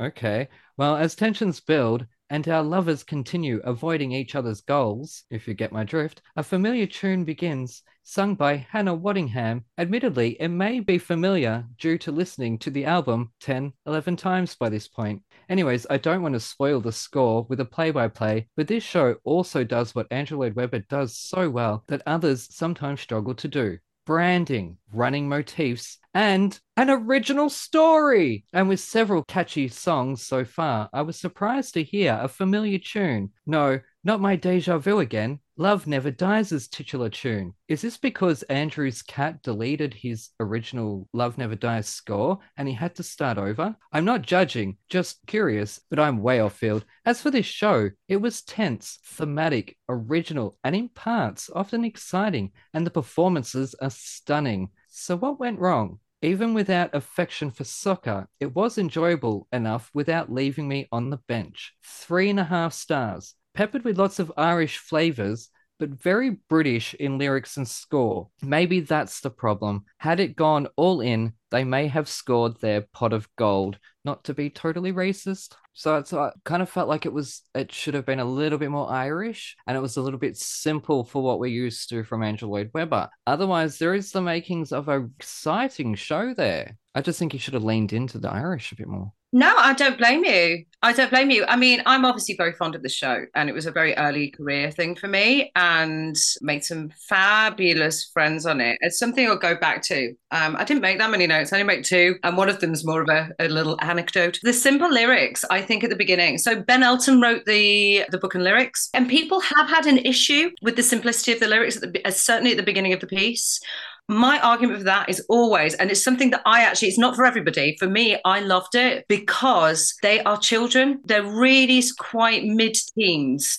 Okay. Well, as tensions build and our lovers continue avoiding each other's goals, if you get my drift, a familiar tune begins, sung by Hannah Waddingham. Admittedly, it may be familiar due to listening to the album 10, 11 times by this point. Anyways, I don't want to spoil the score with a play by play, but this show also does what Andrew Lloyd Webber does so well that others sometimes struggle to do branding, running motifs, and an original story. And with several catchy songs so far, I was surprised to hear a familiar tune. No, not my deja vu again. Love Never Dies' titular tune. Is this because Andrew's cat deleted his original Love Never Dies score and he had to start over? I'm not judging, just curious, but I'm way off field. As for this show, it was tense, thematic, original, and in parts often exciting, and the performances are stunning. So, what went wrong? Even without affection for soccer, it was enjoyable enough without leaving me on the bench. Three and a half stars, peppered with lots of Irish flavors, but very British in lyrics and score. Maybe that's the problem. Had it gone all in, they may have scored their pot of gold. Not to be totally racist. So it's I kind of felt like it was it should have been a little bit more Irish and it was a little bit simple for what we're used to from Andrew Lloyd Webber. Otherwise, there is the makings of an exciting show there. I just think he should have leaned into the Irish a bit more. No, I don't blame you. I don't blame you. I mean, I'm obviously very fond of the show, and it was a very early career thing for me, and made some fabulous friends on it. It's something I'll go back to. Um, I didn't make that many notes; I only make two, and one of them's more of a, a little anecdote. The simple lyrics, I think, at the beginning. So Ben Elton wrote the the book and lyrics, and people have had an issue with the simplicity of the lyrics, at the, certainly at the beginning of the piece my argument for that is always, and it's something that I actually, it's not for everybody. For me, I loved it because they are children. They're really quite mid teens.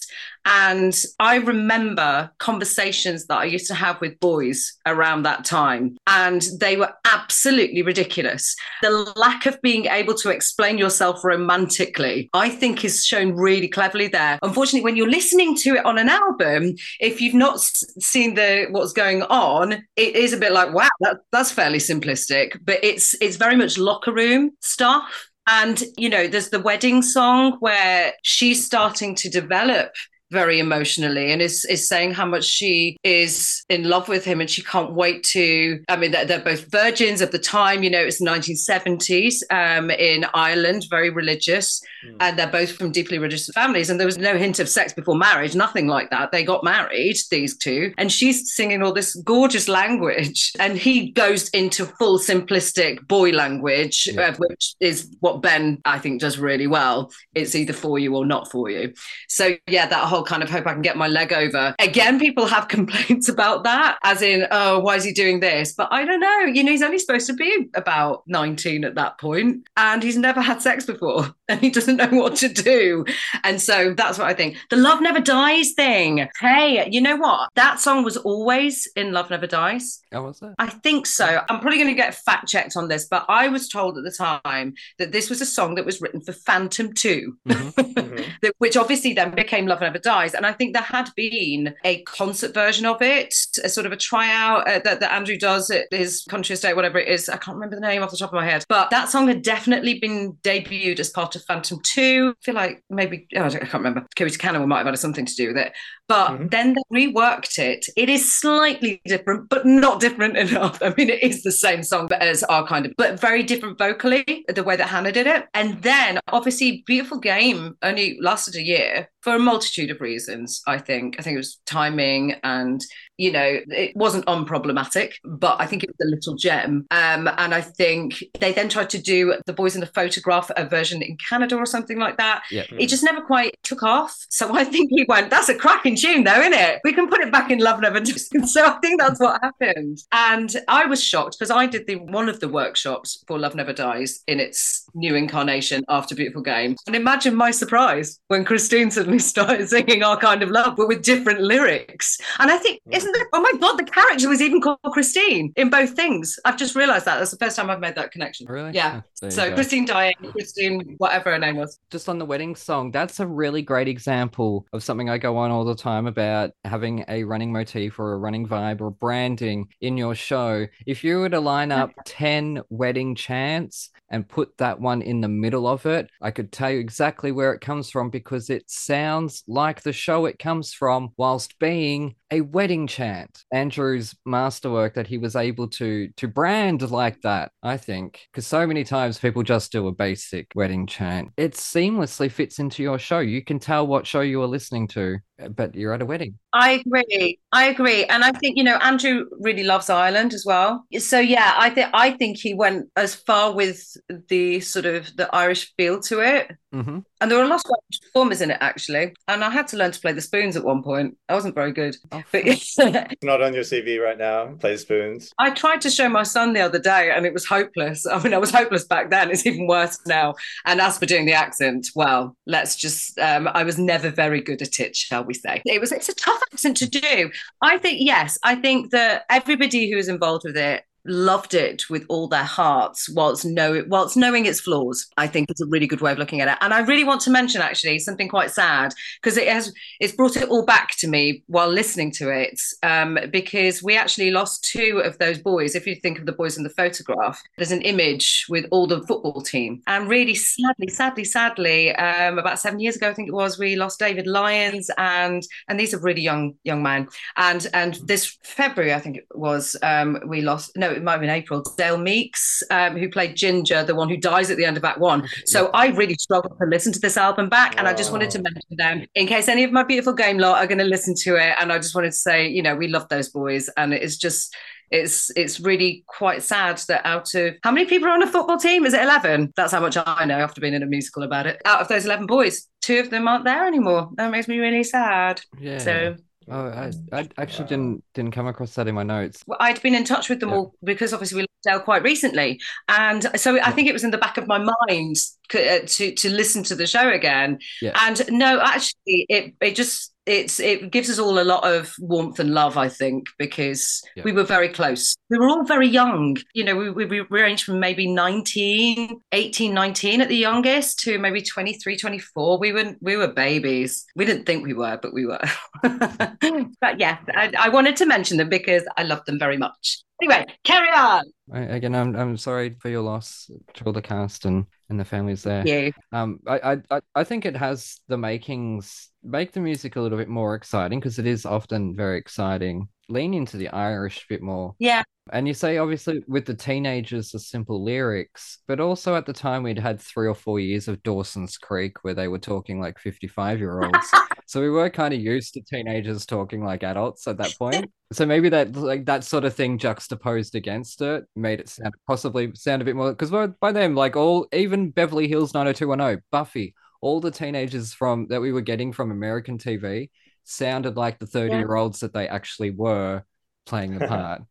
And I remember conversations that I used to have with boys around that time, and they were absolutely ridiculous. The lack of being able to explain yourself romantically, I think, is shown really cleverly there. Unfortunately, when you're listening to it on an album, if you've not seen the what's going on, it is a bit like, wow, that, that's fairly simplistic. But it's it's very much locker room stuff. And you know, there's the wedding song where she's starting to develop very emotionally and is is saying how much she is in love with him and she can't wait to i mean they're, they're both virgins at the time you know it's the 1970s um, in ireland very religious. Mm. and they're both from deeply religious families and there was no hint of sex before marriage nothing like that. They got married these two and she's singing all this gorgeous language. And he goes into full simplistic boy language Yeah. uh, which is what ben i think does really well. It's either for you or not for you. So yeah, that whole kind of hope I can get my leg over. Again, people have complaints about that, as in, oh, why is he doing this? But I don't know. You know, he's only supposed to be about 19 at that point, and he's never had sex before, and he doesn't know what to do. And so that's what I think. The Love Never Dies thing. Hey, you know what? That song was always in Love Never Dies. How was that? I think so. I'm probably going to get fact checked on this, but I was told at the time that this was a song that was written for Phantom 2 Mhm. Mhm. which obviously then became Love Never Dies. And I think there had been a concert version of it, a sort of a tryout uh, that, that Andrew does at his country estate, whatever it is. I can't remember the name off the top of my head, but that song had definitely been debuted as part of Phantom 2. I feel like maybe, oh, I, I can't remember. Coach Cannon might have had something to do with it. But Mhm. then they reworked it. It is slightly different, but not different enough. I mean, it is the same song but as our kind of, but very different vocally, the way that Hannah did it. And then obviously, Beautiful Game only lasted a year for a multitude of of reasons. I think. I think it was timing, and you know, it wasn't unproblematic, but I think it was a little gem. Um, and I think they then tried to do the boys in the photograph a version in Canada or something like that. Yeah. It just never quite took off. So I think he went, "That's a cracking tune, though, isn't it? We can put it back in Love Never Dies." so I think that's what happened. And I was shocked because I did the one of the workshops for Love Never Dies in its new incarnation after Beautiful Game. And imagine my surprise when Christine suddenly started singing Our Kind of Love, but with different lyrics. And I think, isn't that, oh my God, the character was even called Christine in both things. I've just realized that. That's the first time I've made that connection. Really? Yeah. Oh, there So. Christine Daaé, Christine, whatever her name was. just on the wedding song, that's a really great example of something I go on all the time about having a running motif or a running vibe or branding in your show. If you were to line up 10 wedding chants and put that one in the middle of it, I could tell you exactly where it comes from because it sounds like the show it comes from whilst being a wedding chant. Andrew's masterwork that he was able to to brand like that, I think, because so many times people just do a basic wedding chant. It seamlessly fits into your show. You can tell what show you are listening to, but you're at a wedding. I agree. I agree, and I think you know Andrew really loves Ireland as well. So yeah, I think I think he went as far with the sort of the Irish feel to it. Mm-hmm. And there were a lot of Irish performers in it actually, and I had to learn to play the spoons at one point. I wasn't very good, Oh, but Not on your CV right now. Play spoons. I tried to show my son the other day, and it was hopeless. I mean, I was hopeless back then. It's even worse now. And as for doing the accent, well, let's just. Um, I was never very good at it, shall we say? It was. It's a tough accent to do. I think yes. I think that everybody who is involved with it loved it with all their hearts whilst know whilst knowing its flaws i think is a really good way of looking at it. And i really want to mention actually something quite sad because it has it's brought it all back to me while listening to it um, because we actually lost two of those boys. If you think of the boys in the photograph there's an image with all the football team. And really sadly sadly sadly um, about seven years ago i think it was we lost david lyons and and these are really young young men. And and this february i think it was um, we lost no it might have been April, Dale Meeks, um, who played Ginger, the one who dies at the end of Act One. So I really struggled to listen to this album back, and I just wanted to mention them in case any of my beautiful game lot are going to listen to it. And I just wanted to say, you know, we love those boys, and it's just. It's it's really quite sad that out of how many people are on a football team? Is it eleven? That's how much I know after being in a musical about it. Out of those eleven boys, two of them aren't there anymore. That makes me really sad. Yeah. So Oh, I, I actually Wow. didn't didn't come across that in my notes. well, I'd been in touch with them Yeah. all because obviously we lost Dale quite recently, and so I think it was in the back of my mind uh, to to listen to the show again. Yeah. And no, actually, it it just it's it gives us all a lot of warmth and love. I think because Yeah. we were very close. We were all very young. You know, we we, we ranged from maybe 19, 18, 19 at the youngest to maybe 23, 24. We were we were babies. We didn't think we were, but we were. but yeah, I, I wanted to mention them because I love them very much. Anyway, carry on. Again, I'm I'm sorry for your loss to all the cast and and the families there. Yeah. Um, I, I, I- I think it has the makings make the music a little bit more exciting because it is often very exciting. Lean into the Irish a bit more. Yeah. And you say obviously with the teenagers the simple lyrics, but also at the time we'd had three or four years of Dawson's Creek where they were talking like 55 year olds. so we were kind of used to teenagers talking like adults at that point. So maybe that like that sort of thing juxtaposed against it made it sound possibly sound a bit more because by then like all even Beverly Hills 90210, Buffy, all the teenagers from that we were getting from American TV sounded like the 30 year olds that they actually were playing the part.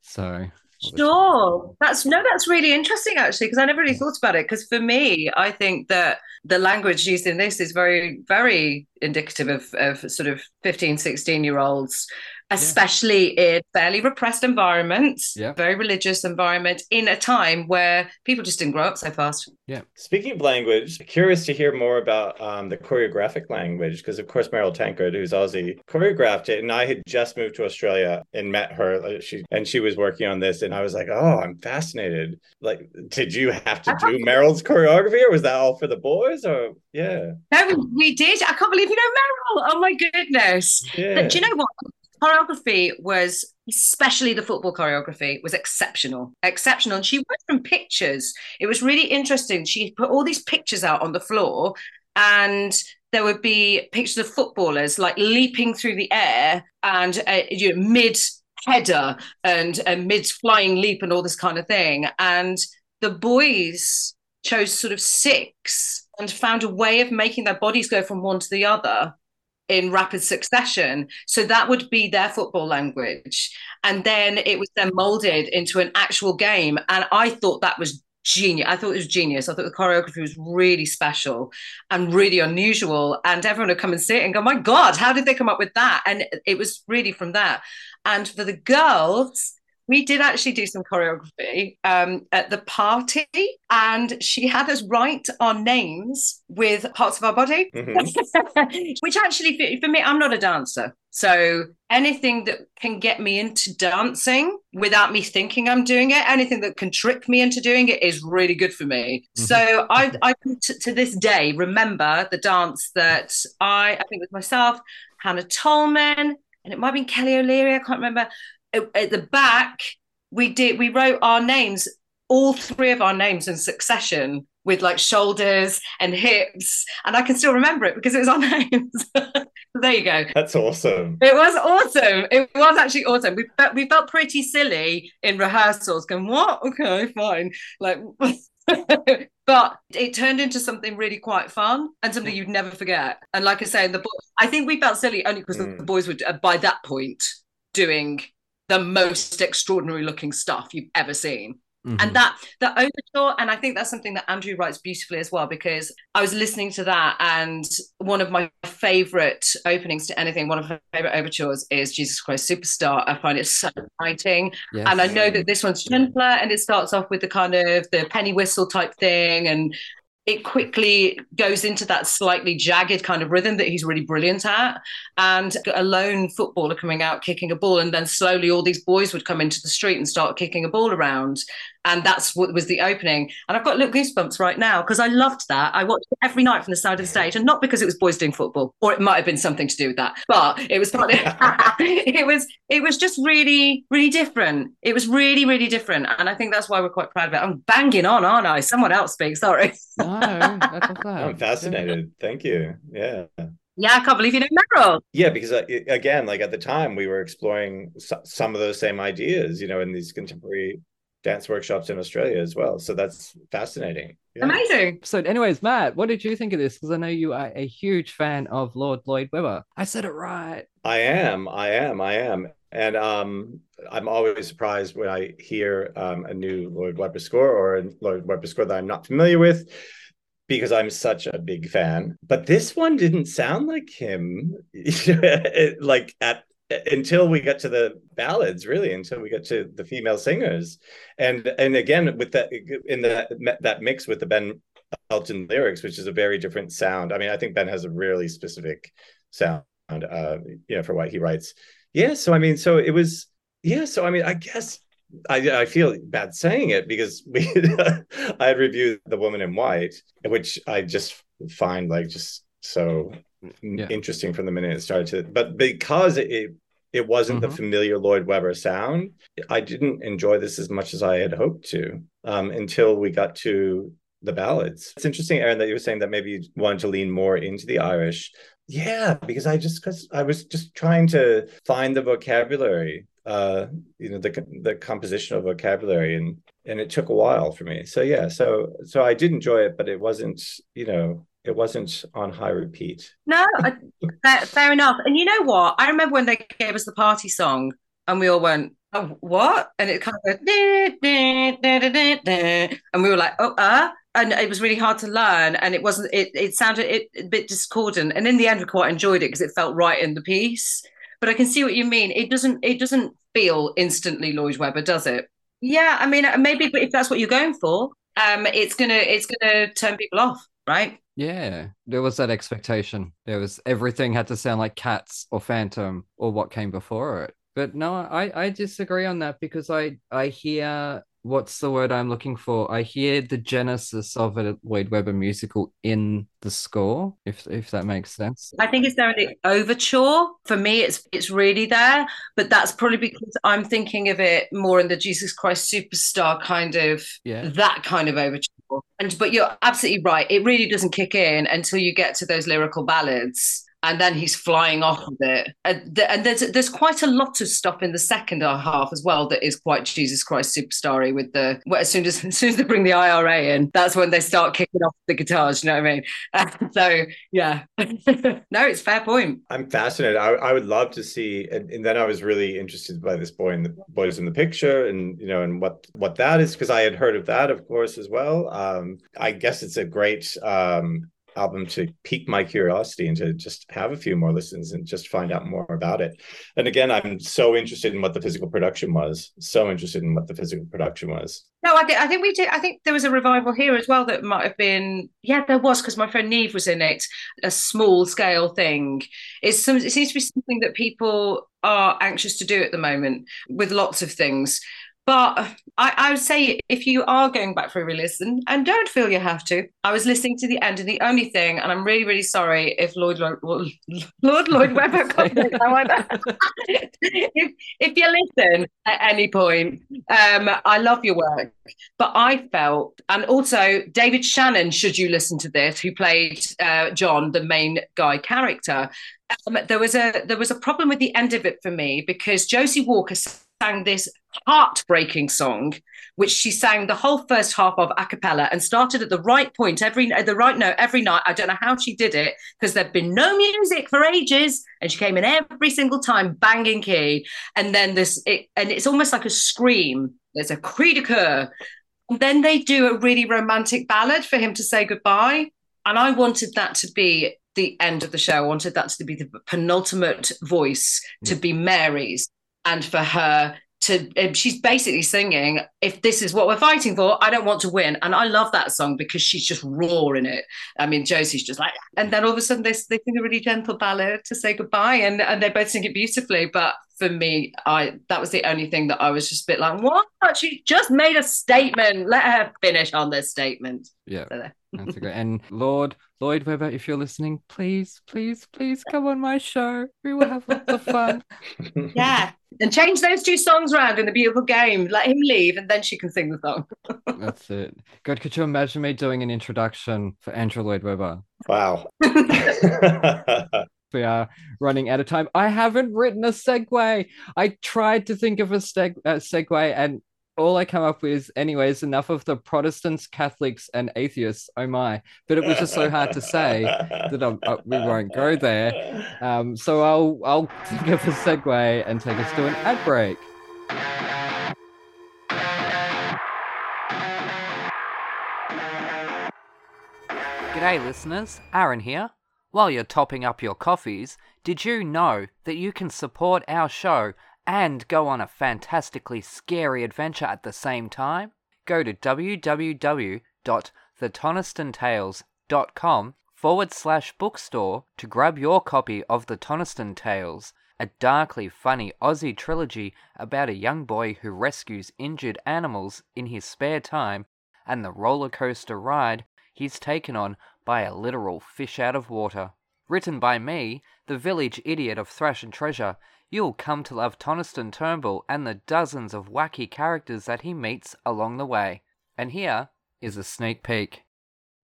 So Sure. That's no, that's really interesting actually, because I never really mm. thought about it. Because for me, I think that the language used in this is very, very indicative of, of sort of 15, 16 year olds, especially in fairly repressed environments, Yeah. very religious environment, in a time where people just didn't grow up so fast. Yeah. Speaking of language, curious to hear more about um, the choreographic language because, of course, Meryl Tankard, who's Aussie, choreographed it, and I had just moved to Australia and met her. She and she was working on this, and I was like, "Oh, I'm fascinated." Like, did you have to do Meryl's choreography, or was that all for the boys? Or yeah, No, we, we did. I can't believe you know Meryl. Oh my goodness. yeah. But do you know what? Choreography was, especially the football choreography, was exceptional. Exceptional. And she went from pictures. It was really interesting. She put all these pictures out on the floor and there would be pictures of footballers like leaping through the air and uh, you know, mid header and a mid flying leap and all this kind of thing. And the boys chose sort of six and found a way of making their bodies go from one to the other in rapid succession. So that would be their football language. And then it was then molded into an actual game. And I thought that was genius. I thought it was genius. I thought the choreography was really special and really unusual. And everyone would come and see it and go, my God, how did they come up with that? And it was really from that. And for the girls, we did actually do some choreography um, at the party, and she had us write our names with parts of our body, mm-hmm. which actually, for me, I'm not a dancer. So anything that can get me into dancing without me thinking I'm doing it, anything that can trick me into doing it is really good for me. Mm-hmm. So I, I t- to this day remember the dance that I, I think with myself, Hannah Tolman, and it might have been Kelly O'Leary. I can't remember at the back we did we wrote our names all three of our names in succession with like shoulders and hips and i can still remember it because it was our names. There you go. That's awesome. It was awesome. It was actually awesome. We felt, we felt pretty silly in rehearsals going what? Okay fine. Like but it turned into something really quite fun and something you'd never forget. And like i say in the book i think we felt silly only because mm. the boys were uh, by that point doing the most extraordinary looking stuff you've ever seen. Mm-hmm. And that the overture, and I think that's something that Andrew writes beautifully as well, because I was listening to that, and one of my favorite openings to anything, one of my favorite overtures is Jesus Christ Superstar. I find it so exciting. Yes. And I know that this one's gentler and it starts off with the kind of the penny whistle type thing and it quickly goes into that slightly jagged kind of rhythm that he's really brilliant at. And a lone footballer coming out kicking a ball, and then slowly all these boys would come into the street and start kicking a ball around and that's what was the opening. And I've got little goosebumps right now because I loved that. I watched it every night from the side of the stage, and not because it was boys doing football, or it might have been something to do with that, but it was it was it was just really really different. It was really really different, and I think that's why we're quite proud of it. I'm banging on, aren't I? Someone else speak. Sorry. no, I'm fascinated. Thank you. Yeah. Yeah, I can't believe you know Meryl. Yeah, because uh, again, like at the time, we were exploring so- some of those same ideas, you know, in these contemporary dance workshops in Australia as well. So that's fascinating. Yeah. Amazing. So, anyways, Matt, what did you think of this? Because I know you are a huge fan of Lord Lloyd Webber. I said it right. I am. I am. I am. And um, I'm always surprised when I hear um, a new Lloyd Webber score or a Lloyd Webber score that I'm not familiar with because I'm such a big fan. But this one didn't sound like him, like at until we get to the ballads really until we get to the female singers. And and again with that in that that mix with the ben elton lyrics which is a very different sound. I mean i think ben has a really specific sound uh you know for what he writes. Yeah so i mean so it was yeah so i mean i guess I, I feel bad saying it because we I had reviewed The Woman in White, which I just find like just so yeah. interesting from the minute it started to but because it it wasn't mm-hmm. the familiar Lloyd Webber sound. I didn't enjoy this as much as I had hoped to um, until we got to the ballads. It's interesting, Aaron, that you were saying that maybe you wanted to lean more into the Irish. Yeah, because I just because I was just trying to find the vocabulary, uh, you know, the the compositional vocabulary, and and it took a while for me. So yeah, so so I did enjoy it, but it wasn't, you know, it wasn't on high repeat. No, I, fair, fair, enough. And you know what? I remember when they gave us the party song, and we all went, "Oh, what?" And it kind of, went, and we were like, "Oh, uh." And it was really hard to learn, and it wasn't. It it sounded it, a bit discordant, and in the end, we quite enjoyed it because it felt right in the piece. But I can see what you mean. It doesn't. It doesn't feel instantly Lloyd Webber, does it? Yeah, I mean, maybe, but if that's what you're going for, um, it's gonna it's gonna turn people off, right? Yeah, there was that expectation. There was everything had to sound like Cats or Phantom or what came before it. But no, I I disagree on that because I I hear what's the word I'm looking for? I hear the genesis of a Lloyd Webber musical in the score, if if that makes sense. I think it's there in the overture. For me, it's it's really there, but that's probably because I'm thinking of it more in the Jesus Christ Superstar kind of Yeah. that kind of overture. And but you're absolutely right. It really doesn't kick in until you get to those lyrical ballads. And then he's flying off with it, and, th- and there's there's quite a lot of stuff in the second half as well that is quite Jesus Christ superstar with the well, as soon as as soon as they bring the IRA in, that's when they start kicking off the guitars. You know what I mean? so yeah, no, it's fair point. I'm fascinated. I, I would love to see, and, and then I was really interested by this boy in the boys in the picture, and you know, and what what that is because I had heard of that, of course, as well. Um, I guess it's a great um, album to pique my curiosity and to just have a few more listens and just find out more about it. And again, I'm so interested in what the physical production was. So interested in what the physical production was. No, I think I think we did. I think there was a revival here as well that might have been. Yeah, there was because my friend Neve was in it. A small scale thing. It's some. It seems to be something that people are anxious to do at the moment with lots of things. But I, I would say if you are going back for a re-listen, and don't feel you have to. I was listening to the end, and the only thing, and I'm really, really sorry if Lloyd Lloyd, Lord Lloyd Webber if, if you listen at any point, um, I love your work, but I felt, and also David Shannon, should you listen to this, who played uh, John, the main guy character, um, there was a there was a problem with the end of it for me because Josie Walker sang this heartbreaking song, which she sang the whole first half of a cappella and started at the right point every at the right note every night. I don't know how she did it because there'd been no music for ages, and she came in every single time banging key, and then this it, and it's almost like a scream. There's a cri de coeur. And then they do a really romantic ballad for him to say goodbye, and I wanted that to be the end of the show. I wanted that to be the penultimate voice to mm. be Mary's, and for her to um, she's basically singing if this is what we're fighting for i don't want to win. And i love that song because she's just raw in it. I mean josie's just like and then all of a sudden they, they sing a really gentle ballad to say goodbye and, and they both sing it beautifully. But for me i that was the only thing that i was just a bit like what? She just made a statement. Let her finish on this statement. Yeah, So. That's a great. And Lord Lloyd Webber, if you're listening, please, please, please come on my show. We will have lots of fun. yeah and change those two songs around in the beautiful game let him leave and then she can sing the song That's it. God, could you imagine me doing an introduction for Andrew Lloyd Webber? Wow. We are running out of time. I haven't written a segue. I tried to think of a seg- uh, segue, and all I come up with is, anyways, enough of the Protestants, Catholics, and atheists. Oh my! But it was just so hard to say that I'm, uh, we won't go there. Um, so I'll I'll think of a segue and take us to an ad break. G'day, listeners. Aaron here. While you're topping up your coffees, did you know that you can support our show and go on a fantastically scary adventure at the same time? Go to www.thetonastontales.com forward slash bookstore to grab your copy of The Tonaston Tales, a darkly funny Aussie trilogy about a young boy who rescues injured animals in his spare time and the roller coaster ride he's taken on by a literal fish out of water. Written by me, the village idiot of Thrash and Treasure, you'll come to love Tonaston Turnbull and the dozens of wacky characters that he meets along the way. And here is a sneak peek.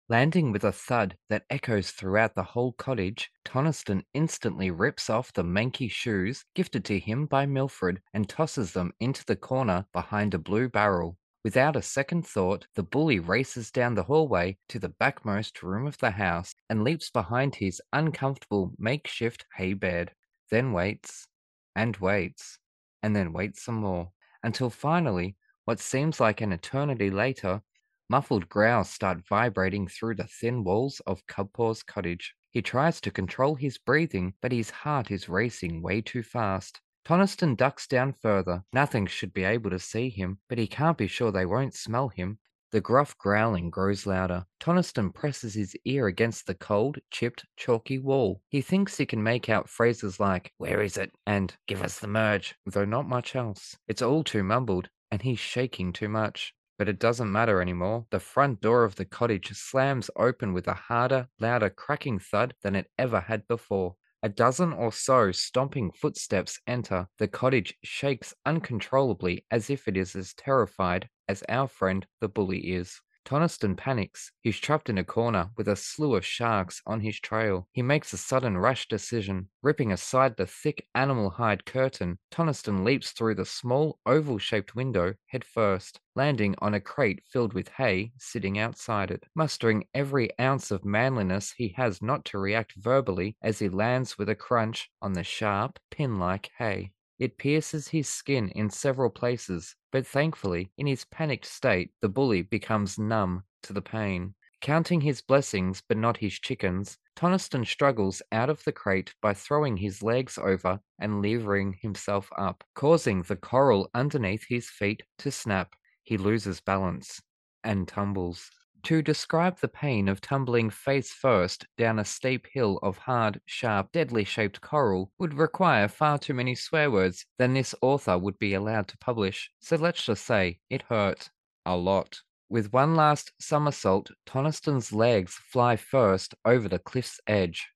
Landing with a thud that echoes throughout the whole cottage, Tonaston instantly rips off the manky shoes gifted to him by Milfred and tosses them into the corner behind a blue barrel. Without a second thought, the bully races down the hallway to the backmost room of the house and leaps behind his uncomfortable makeshift hay bed, then waits and waits and then waits some more until finally, what seems like an eternity later, muffled growls start vibrating through the thin walls of Cubpaw's cottage. He tries to control his breathing, but his heart is racing way too fast. Tonaston ducks down further. Nothing should be able to see him, but he can't be sure they won't smell him. The gruff growling grows louder. Tonaston presses his ear against the cold, chipped, chalky wall. He thinks he can make out phrases like, Where is it? and Give us the merge, though not much else. It's all too mumbled, and he's shaking too much. But it doesn't matter anymore. The front door of the cottage slams open with a harder, louder cracking thud than it ever had before. A dozen or so stomping footsteps enter. The cottage shakes uncontrollably as if it is as terrified as our friend the bully is. Tonaston panics. He's trapped in a corner with a slew of sharks on his trail. He makes a sudden rash decision. Ripping aside the thick animal hide curtain, Tonaston leaps through the small oval shaped window head first, landing on a crate filled with hay sitting outside it. Mustering every ounce of manliness he has not to react verbally as he lands with a crunch on the sharp, pin like hay. It pierces his skin in several places, but thankfully, in his panicked state, the bully becomes numb to the pain. Counting his blessings but not his chickens, Tonaston struggles out of the crate by throwing his legs over and levering himself up, causing the coral underneath his feet to snap. He loses balance and tumbles. To describe the pain of tumbling face first down a steep hill of hard, sharp, deadly shaped coral would require far too many swear words than this author would be allowed to publish. So let's just say it hurt. A lot. With one last somersault, Tonaston's legs fly first over the cliff's edge.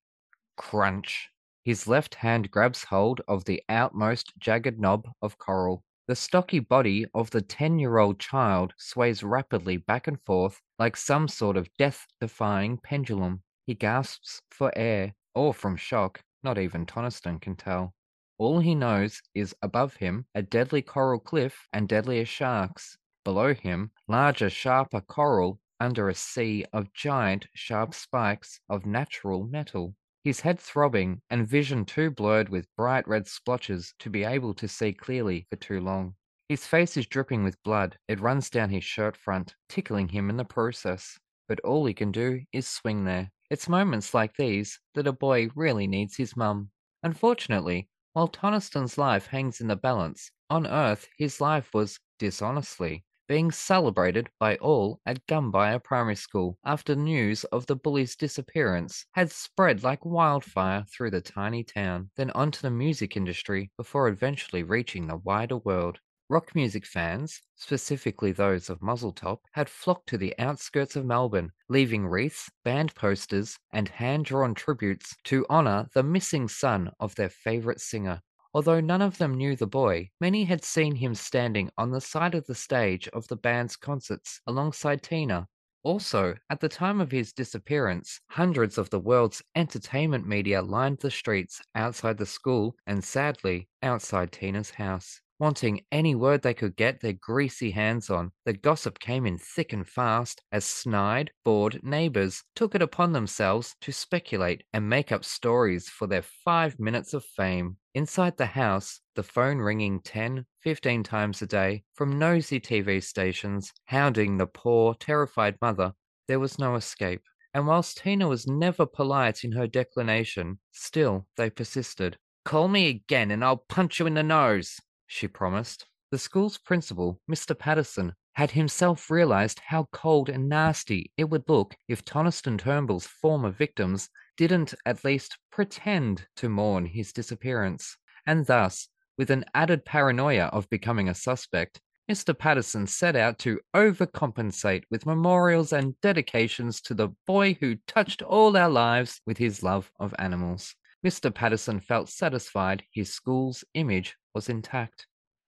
Crunch. His left hand grabs hold of the outmost jagged knob of coral. The stocky body of the 10 year old child sways rapidly back and forth like some sort of death defying pendulum. He gasps for air, or from shock, not even Tonaston can tell. All he knows is above him a deadly coral cliff and deadlier sharks. Below him, larger, sharper coral under a sea of giant, sharp spikes of natural metal his head throbbing and vision too blurred with bright red splotches to be able to see clearly for too long. His face is dripping with blood. It runs down his shirt front, tickling him in the process. But all he can do is swing there. It's moments like these that a boy really needs his mum. Unfortunately, while Tonaston's life hangs in the balance, on Earth his life was, dishonestly, being celebrated by all at Gumbaya Primary School after news of the bully's disappearance had spread like wildfire through the tiny town, then onto the music industry before eventually reaching the wider world. Rock music fans, specifically those of Muzzletop, had flocked to the outskirts of Melbourne, leaving wreaths, band posters, and hand drawn tributes to honour the missing son of their favourite singer. Although none of them knew the boy, many had seen him standing on the side of the stage of the band's concerts alongside Tina. Also, at the time of his disappearance, hundreds of the world's entertainment media lined the streets outside the school and sadly, outside Tina's house. Wanting any word they could get their greasy hands on, the gossip came in thick and fast as snide, bored neighbors took it upon themselves to speculate and make up stories for their five minutes of fame. Inside the house, the phone ringing 10, 15 times a day from nosy TV stations, hounding the poor, terrified mother, there was no escape. And whilst Tina was never polite in her declination, still they persisted. Call me again and I'll punch you in the nose she promised. The school's principal, Mr. Patterson, had himself realized how cold and nasty it would look if Tonaston Turnbull's former victims didn't at least pretend to mourn his disappearance. And thus, with an added paranoia of becoming a suspect, Mr. Patterson set out to overcompensate with memorials and dedications to the boy who touched all our lives with his love of animals. Mr. Patterson felt satisfied his school's image was intact.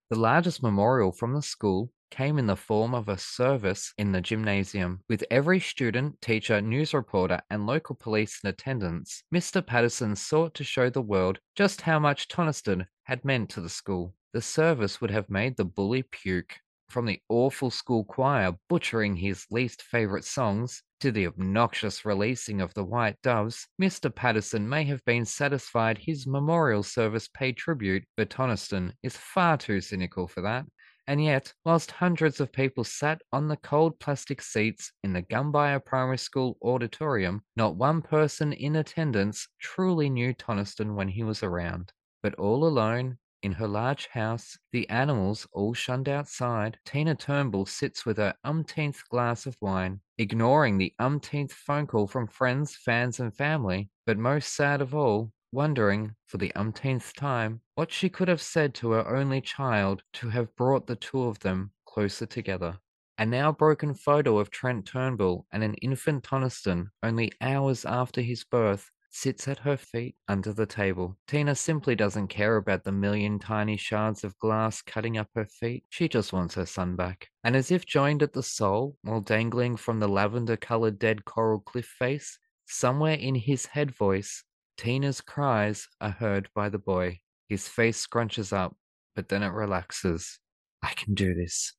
The largest memorial from the school came in the form of a service in the gymnasium. With every student, teacher, news reporter, and local police in attendance, Mr. Patterson sought to show the world just how much Tonaston had meant to the school. The service would have made the bully puke. From the awful school choir butchering his least favourite songs to the obnoxious releasing of the White Doves, Mr. Patterson may have been satisfied his memorial service paid tribute, but Tonaston is far too cynical for that. And yet, whilst hundreds of people sat on the cold plastic seats in the Gumbaya Primary School auditorium, not one person in attendance truly knew Tonaston when he was around. But all alone, in her large house, the animals all shunned outside, Tina Turnbull sits with her umpteenth glass of wine, ignoring the umpteenth phone call from friends, fans, and family, but most sad of all, wondering, for the umpteenth time, what she could have said to her only child to have brought the two of them closer together. A now broken photo of Trent Turnbull and an infant Tonaston, only hours after his birth, sits at her feet under the table. Tina simply doesn't care about the million tiny shards of glass cutting up her feet. She just wants her son back. And as if joined at the soul, while dangling from the lavender colored dead coral cliff face, somewhere in his head voice, Tina's cries are heard by the boy. His face scrunches up, but then it relaxes. I can do this.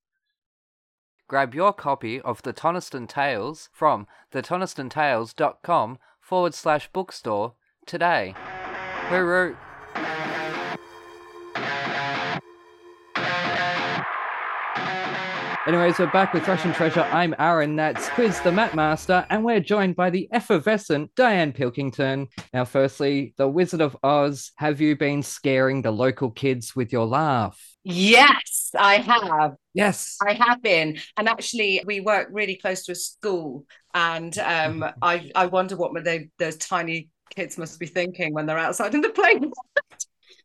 Grab your copy of The Tonaston Tales from thetonastonTales.com forward slash bookstore today. Hooroo! Anyways, we're back with Thrash 'n Treasure. I'm Aaron, that's Quiz the Mat Master, and we're joined by the effervescent Dianne Pilkington. Now, firstly, the Wizard of Oz, have you been scaring the local kids with your laugh? Yes, I have. Yes. I have been. And actually, we work really close to a school. And um, I, I wonder what they, those tiny kids must be thinking when they're outside in the playground.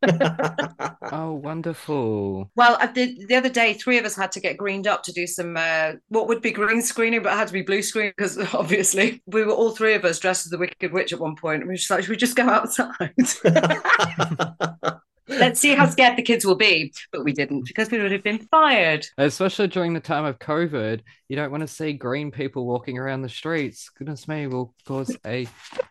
oh, wonderful. Well, the, the other day, three of us had to get greened up to do some uh, what would be green screening, but it had to be blue screen because obviously we were all three of us dressed as the Wicked Witch at one point. And we were just like, should we just go outside? Let's see how scared the kids will be. But we didn't because we would have been fired. Especially during the time of COVID, you don't want to see green people walking around the streets. Goodness me, will cause a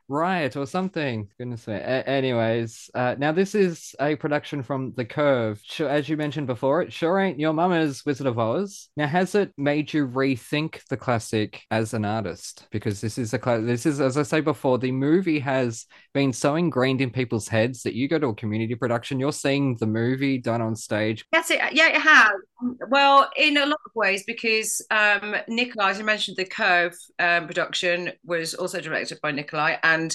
riot or something. Goodness me. A- anyways, uh, now this is a production from The Curve. As you mentioned before, it sure ain't your mama's Wizard of Oz. Now, has it made you rethink the classic as an artist? Because this is a cla- this is as I say before, the movie has been so ingrained in people's heads that you go to a community production, you're seeing the movie done on stage. Yes, it, yeah, it has. Well, in a lot of ways, because um, Nikolai, as you mentioned, the Curve um, production was also directed by Nikolai, and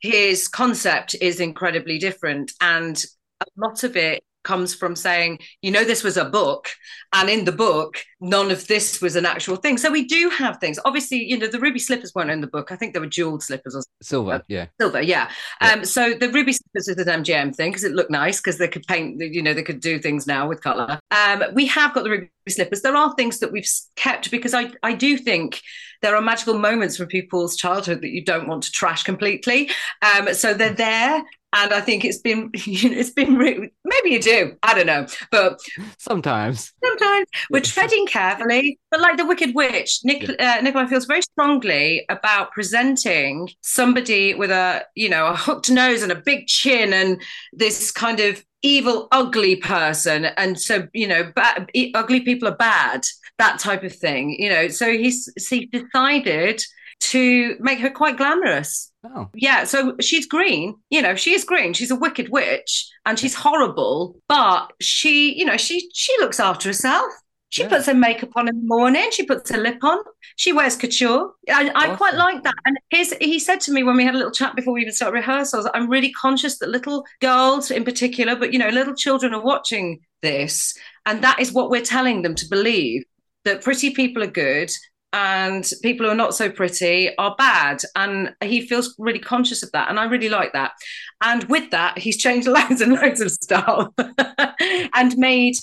his concept is incredibly different. And a lot of it comes from saying, you know, this was a book, and in the book, none of this was an actual thing. So we do have things. Obviously, you know, the ruby slippers weren't in the book. I think they were jeweled slippers or silver. Yeah, silver. Yeah. yeah. Um. So the ruby slippers is an MGM thing because it looked nice because they could paint. You know, they could do things now with color. Um. We have got the ruby slippers. There are things that we've kept because I I do think there are magical moments from people's childhood that you don't want to trash completely. Um. So they're there and I think it's been it's been really, maybe you do. I don't know. But sometimes. sometimes we're treading carefully. But like the Wicked Witch Nick yeah. uh, Nikolai feels very strongly about presenting somebody with a you know a hooked nose and a big chin and this kind of evil ugly person. And so you know bad, ugly people are bad that type of thing you know. So he's he decided to make her quite glamorous. Oh. Yeah, so she's green, you know, she is green. She's a wicked witch and she's horrible, but she, you know, she she looks after herself. She yeah. puts her makeup on in the morning. She puts her lip on. She wears couture. I, awesome. I quite like that. And his, he said to me when we had a little chat before we even started rehearsals, I'm really conscious that little girls in particular, but you know, little children are watching this, and that is what we're telling them to believe that pretty people are good and people who are not so pretty are bad. And he feels really conscious of that. And I really like that. And with that, he's changed loads and loads of stuff and made,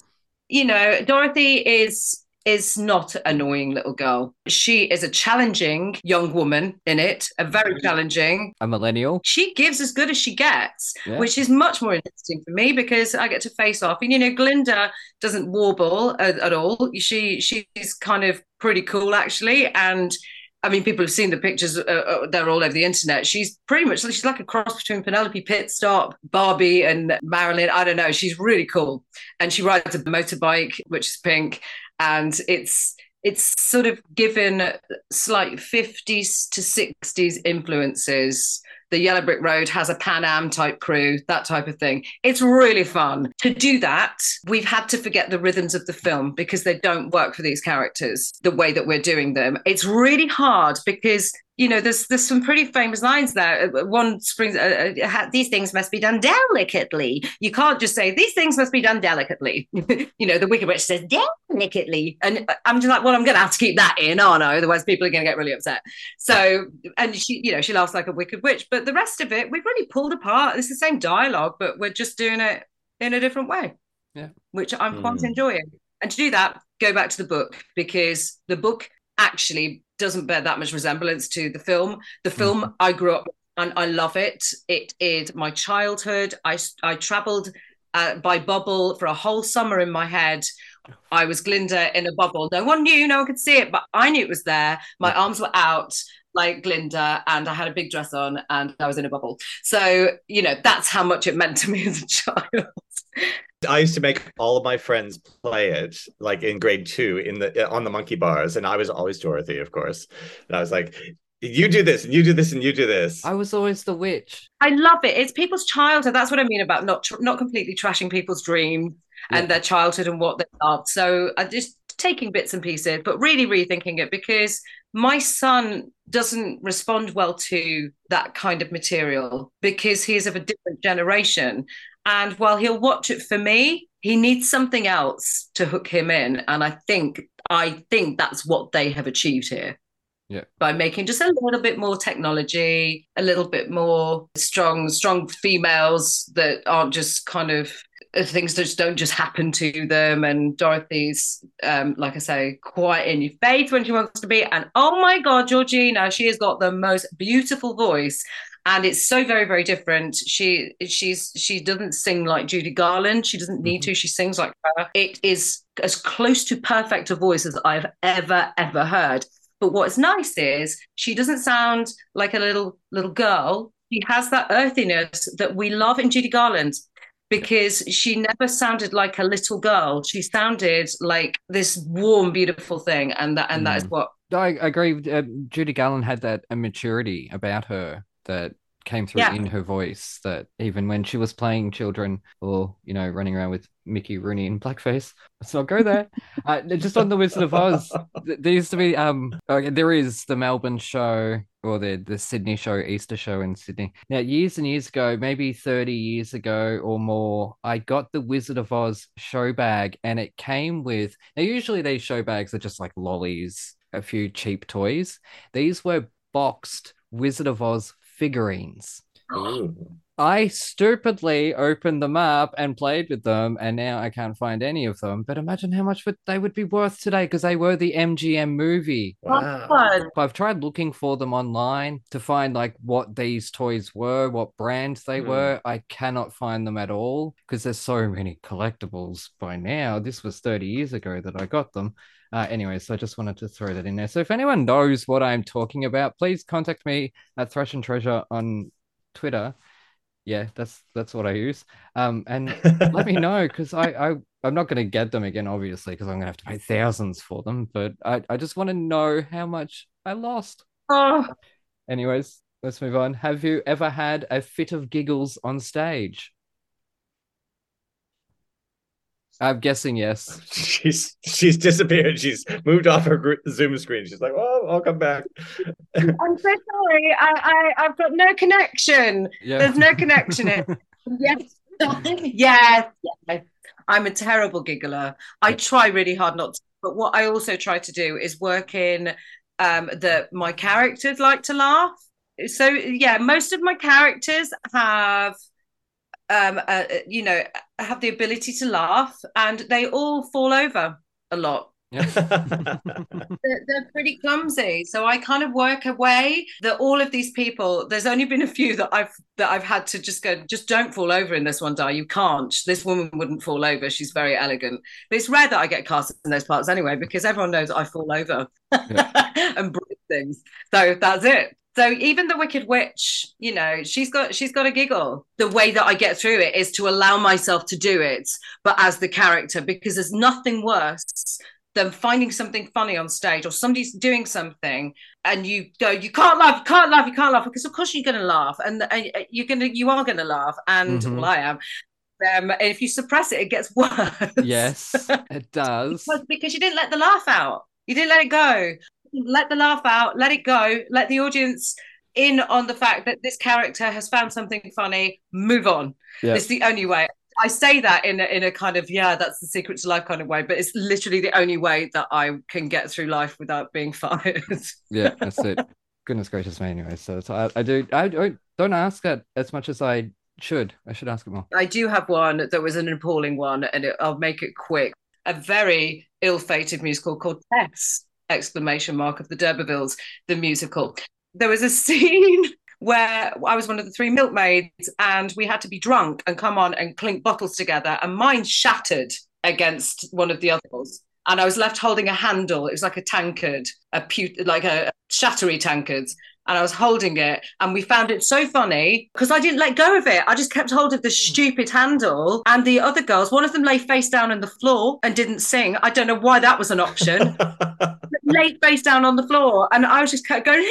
you know, Dorothy is is not annoying little girl. She is a challenging young woman in it, a very mm-hmm. challenging. A millennial. She gives as good as she gets, yeah. which is much more interesting for me because I get to face off. And you know, Glinda doesn't warble at, at all. She she's kind of pretty cool actually, and. I mean, people have seen the pictures; uh, uh, they're all over the internet. She's pretty much she's like a cross between Penelope Pitstop, Barbie, and Marilyn. I don't know. She's really cool, and she rides a motorbike, which is pink and it's it's sort of given slight 50s to 60s influences the Yellow Brick Road has a Pan Am type crew, that type of thing. It's really fun. To do that, we've had to forget the rhythms of the film because they don't work for these characters the way that we're doing them. It's really hard because you know, there's there's some pretty famous lines there. Uh, one springs, uh, uh, these things must be done delicately. You can't just say these things must be done delicately. you know, the Wicked Witch says delicately, and uh, I'm just like, well, I'm going to have to keep that in, aren't I? Otherwise, people are going to get really upset. So, and she, you know, she laughs like a Wicked Witch, but the rest of it, we've really pulled apart. It's the same dialogue, but we're just doing it in a different way. Yeah, which I'm mm. quite enjoying. And to do that, go back to the book because the book actually doesn't bear that much resemblance to the film. The film mm-hmm. I grew up and I love it. It is my childhood. I I travelled uh, by bubble for a whole summer in my head. I was Glinda in a bubble. No one knew, no one could see it, but I knew it was there. My arms were out like Glinda, and I had a big dress on, and I was in a bubble. So you know that's how much it meant to me as a child. I used to make all of my friends play it, like in grade two, in the uh, on the monkey bars, and I was always Dorothy, of course. And I was like, "You do this, and you do this, and you do this." I was always the witch. I love it. It's people's childhood. That's what I mean about not tr- not completely trashing people's dream yeah. and their childhood and what they loved. So I just taking bits and pieces, but really rethinking it because my son doesn't respond well to that kind of material because he's of a different generation and while he'll watch it for me, he needs something else to hook him in. And I think I think that's what they have achieved here. Yeah. By making just a little bit more technology, a little bit more strong, strong females that aren't just kind of uh, things that just don't just happen to them. And Dorothy's, um, like I say, quite in your face when she wants to be. And oh my God, Georgina, she has got the most beautiful voice and it's so very very different she she's she doesn't sing like judy garland she doesn't need mm-hmm. to she sings like her it is as close to perfect a voice as i've ever ever heard but what's nice is she doesn't sound like a little little girl she has that earthiness that we love in judy garland because she never sounded like a little girl she sounded like this warm beautiful thing and that and mm. that is mm. what I agree. Uh, Judy Garland had that immaturity about her that came through yeah. in her voice that even when she was playing children or you know running around with Mickey Rooney in blackface let's not go there. Uh, just on the Wizard of Oz there used to be um okay, there is the Melbourne show or the the Sydney show Easter show in Sydney. Now years and years ago maybe 30 years ago or more I got the Wizard of Oz show bag and it came with now usually these show bags are just like lollies a few cheap toys. These were boxed Wizard of Oz figurines. I stupidly opened them up and played with them, and now I can't find any of them. But imagine how much would they would be worth today because they were the MGM movie. Wow. I've tried looking for them online to find like what these toys were, what brands they mm. were. I cannot find them at all because there's so many collectibles by now. This was 30 years ago that I got them. Uh, anyway, so I just wanted to throw that in there. So if anyone knows what I'm talking about, please contact me at Thrash and Treasure on Twitter. Yeah, that's that's what I use. Um, and let me know because I, I I'm not going to get them again, obviously, because I'm going to have to pay thousands for them. But I I just want to know how much I lost. Oh. Anyways, let's move on. Have you ever had a fit of giggles on stage? I'm guessing yes. She's she's disappeared. She's moved off her Zoom screen. She's like, "Oh, I'll come back." I'm so sorry. I, I I've got no connection. Yeah. There's no connection. yes. yes. Yes. I'm a terrible giggler. I try really hard not to, but what I also try to do is work in um, that my characters like to laugh. So yeah, most of my characters have um, uh, you know, have the ability to laugh, and they all fall over a lot. they're, they're, pretty clumsy, so I kind of work away that all of these people. There's only been a few that I've that I've had to just go. Just don't fall over in this one, die You can't. This woman wouldn't fall over. She's very elegant. But it's rare that I get cast in those parts anyway, because everyone knows I fall over yeah. and break things. So that's it. So even the Wicked Witch, you know, she's got she's got a giggle. The way that I get through it is to allow myself to do it, but as the character, because there's nothing worse than finding something funny on stage or somebody's doing something and you go, you can't laugh, you can't laugh, you can't laugh, because of course you're going to laugh, and, and, you're gonna you are going to laugh, and mm-hmm. well, I am. Um, if you suppress it, it gets worse. Yes, it does. because, because you didn't let the laugh out. You didn't let it go let the laugh out, let it go, let the audience in on the fact that this character has found something funny, move on. Yeah. It's the only way. I say that in a, in a kind of yeah, that's the secret to life kind of way, but it's literally the only way that I can get through life without being fired. yeah, that's it. Goodness gracious me, anyway. So, so I, I do I don't ask it as much as I should. I should ask it more. I do have one that was an appalling one, and it, I'll make it quick a very ill-fated musical called Tess! Exclamation mark of the D'Urbervilles, the musical. There was a scene where I was one of the three milkmaids, and we had to be drunk and come on and clink bottles together, and mine shattered against one of the others. And I was left holding a handle. It was like a tankard, a pu- like a shattery tankard. And I was holding it, and we found it so funny because I didn't let go of it. I just kept hold of the stupid handle. And the other girls, one of them lay face down on the floor and didn't sing. I don't know why that was an option. lay face down on the floor, and I was just kept going,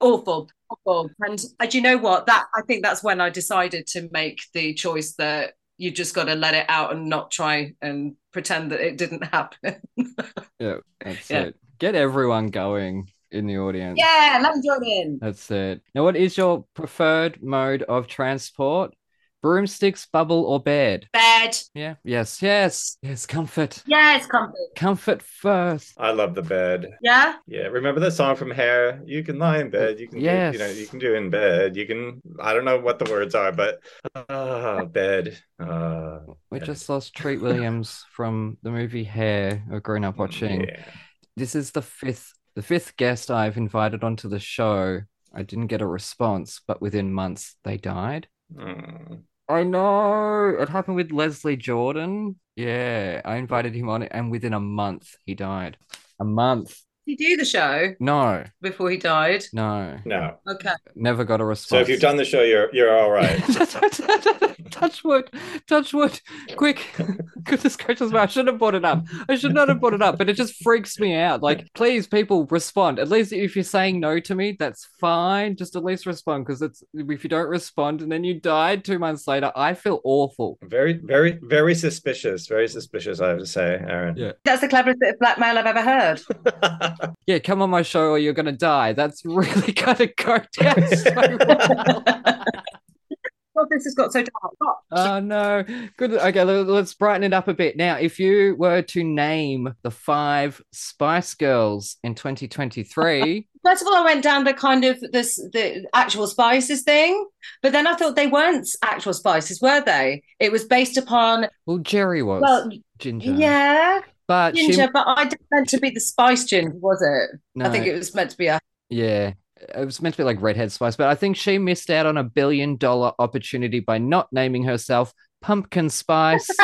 awful, awful. And uh, do you know what? That I think that's when I decided to make the choice that you just got to let it out and not try and pretend that it didn't happen. Yeah, that's Yeah. it. Get everyone going in the audience. yeah, let me join in. That's it. Now, what is your preferred mode of transport? Broomsticks, bubble, or bed? Bed. Yeah. Yes. Yes. Yes. Comfort. Yes. comfort. Comfort first. I love the bed. Yeah. Yeah, remember the song from Hair? You can lie in bed. You can, Yes. you know, you can do in bed. You can. I don't know what the words are, but ah, bed. Uh, We Yeah. just lost Treat Williams from the movie Hair. I've grown up watching. yeah. This is the fifth the fifth guest I've invited onto the show. I didn't get a response, but within months they died. Mm. I know. It happened with Leslie Jordan. Yeah, I invited him on and within a month he died. A month. Did he do the show No, before he died? no. No. Okay. Never got a response. So if you've done the show, you're you're all right. touch wood, touch wood, quick. Goodness gracious, man, I shouldn't have brought it up. I should not have brought it up, but it just freaks me out. Like, please, people, respond. At least if you're saying no to me, that's fine. Just at least respond because it's if you don't respond and then you died two months later, I feel awful. very, very, very suspicious. Very suspicious. I have to say, Aaron. Yeah. That's the cleverest bit of blackmail I've ever heard. Yeah, come on my show or you're gonna die. That's really gonna go down so wrong. This has got so dark. Oh, no. Good. Okay, let- let's brighten it up a bit. Now, if you were to name the five Spice Girls in 2023, First of all, I went down the kind of this the actual spices thing, but then I thought they weren't actual spices, were they? It was based upon well, Geri was well, ginger. yeah, but ginger, she, but I didn't meant to be the spice ginger, was it? no, I think it was meant to be a yeah, it was meant to be like redhead spice, but I think she missed out on a billion dollar opportunity by not naming herself Pumpkin Spice.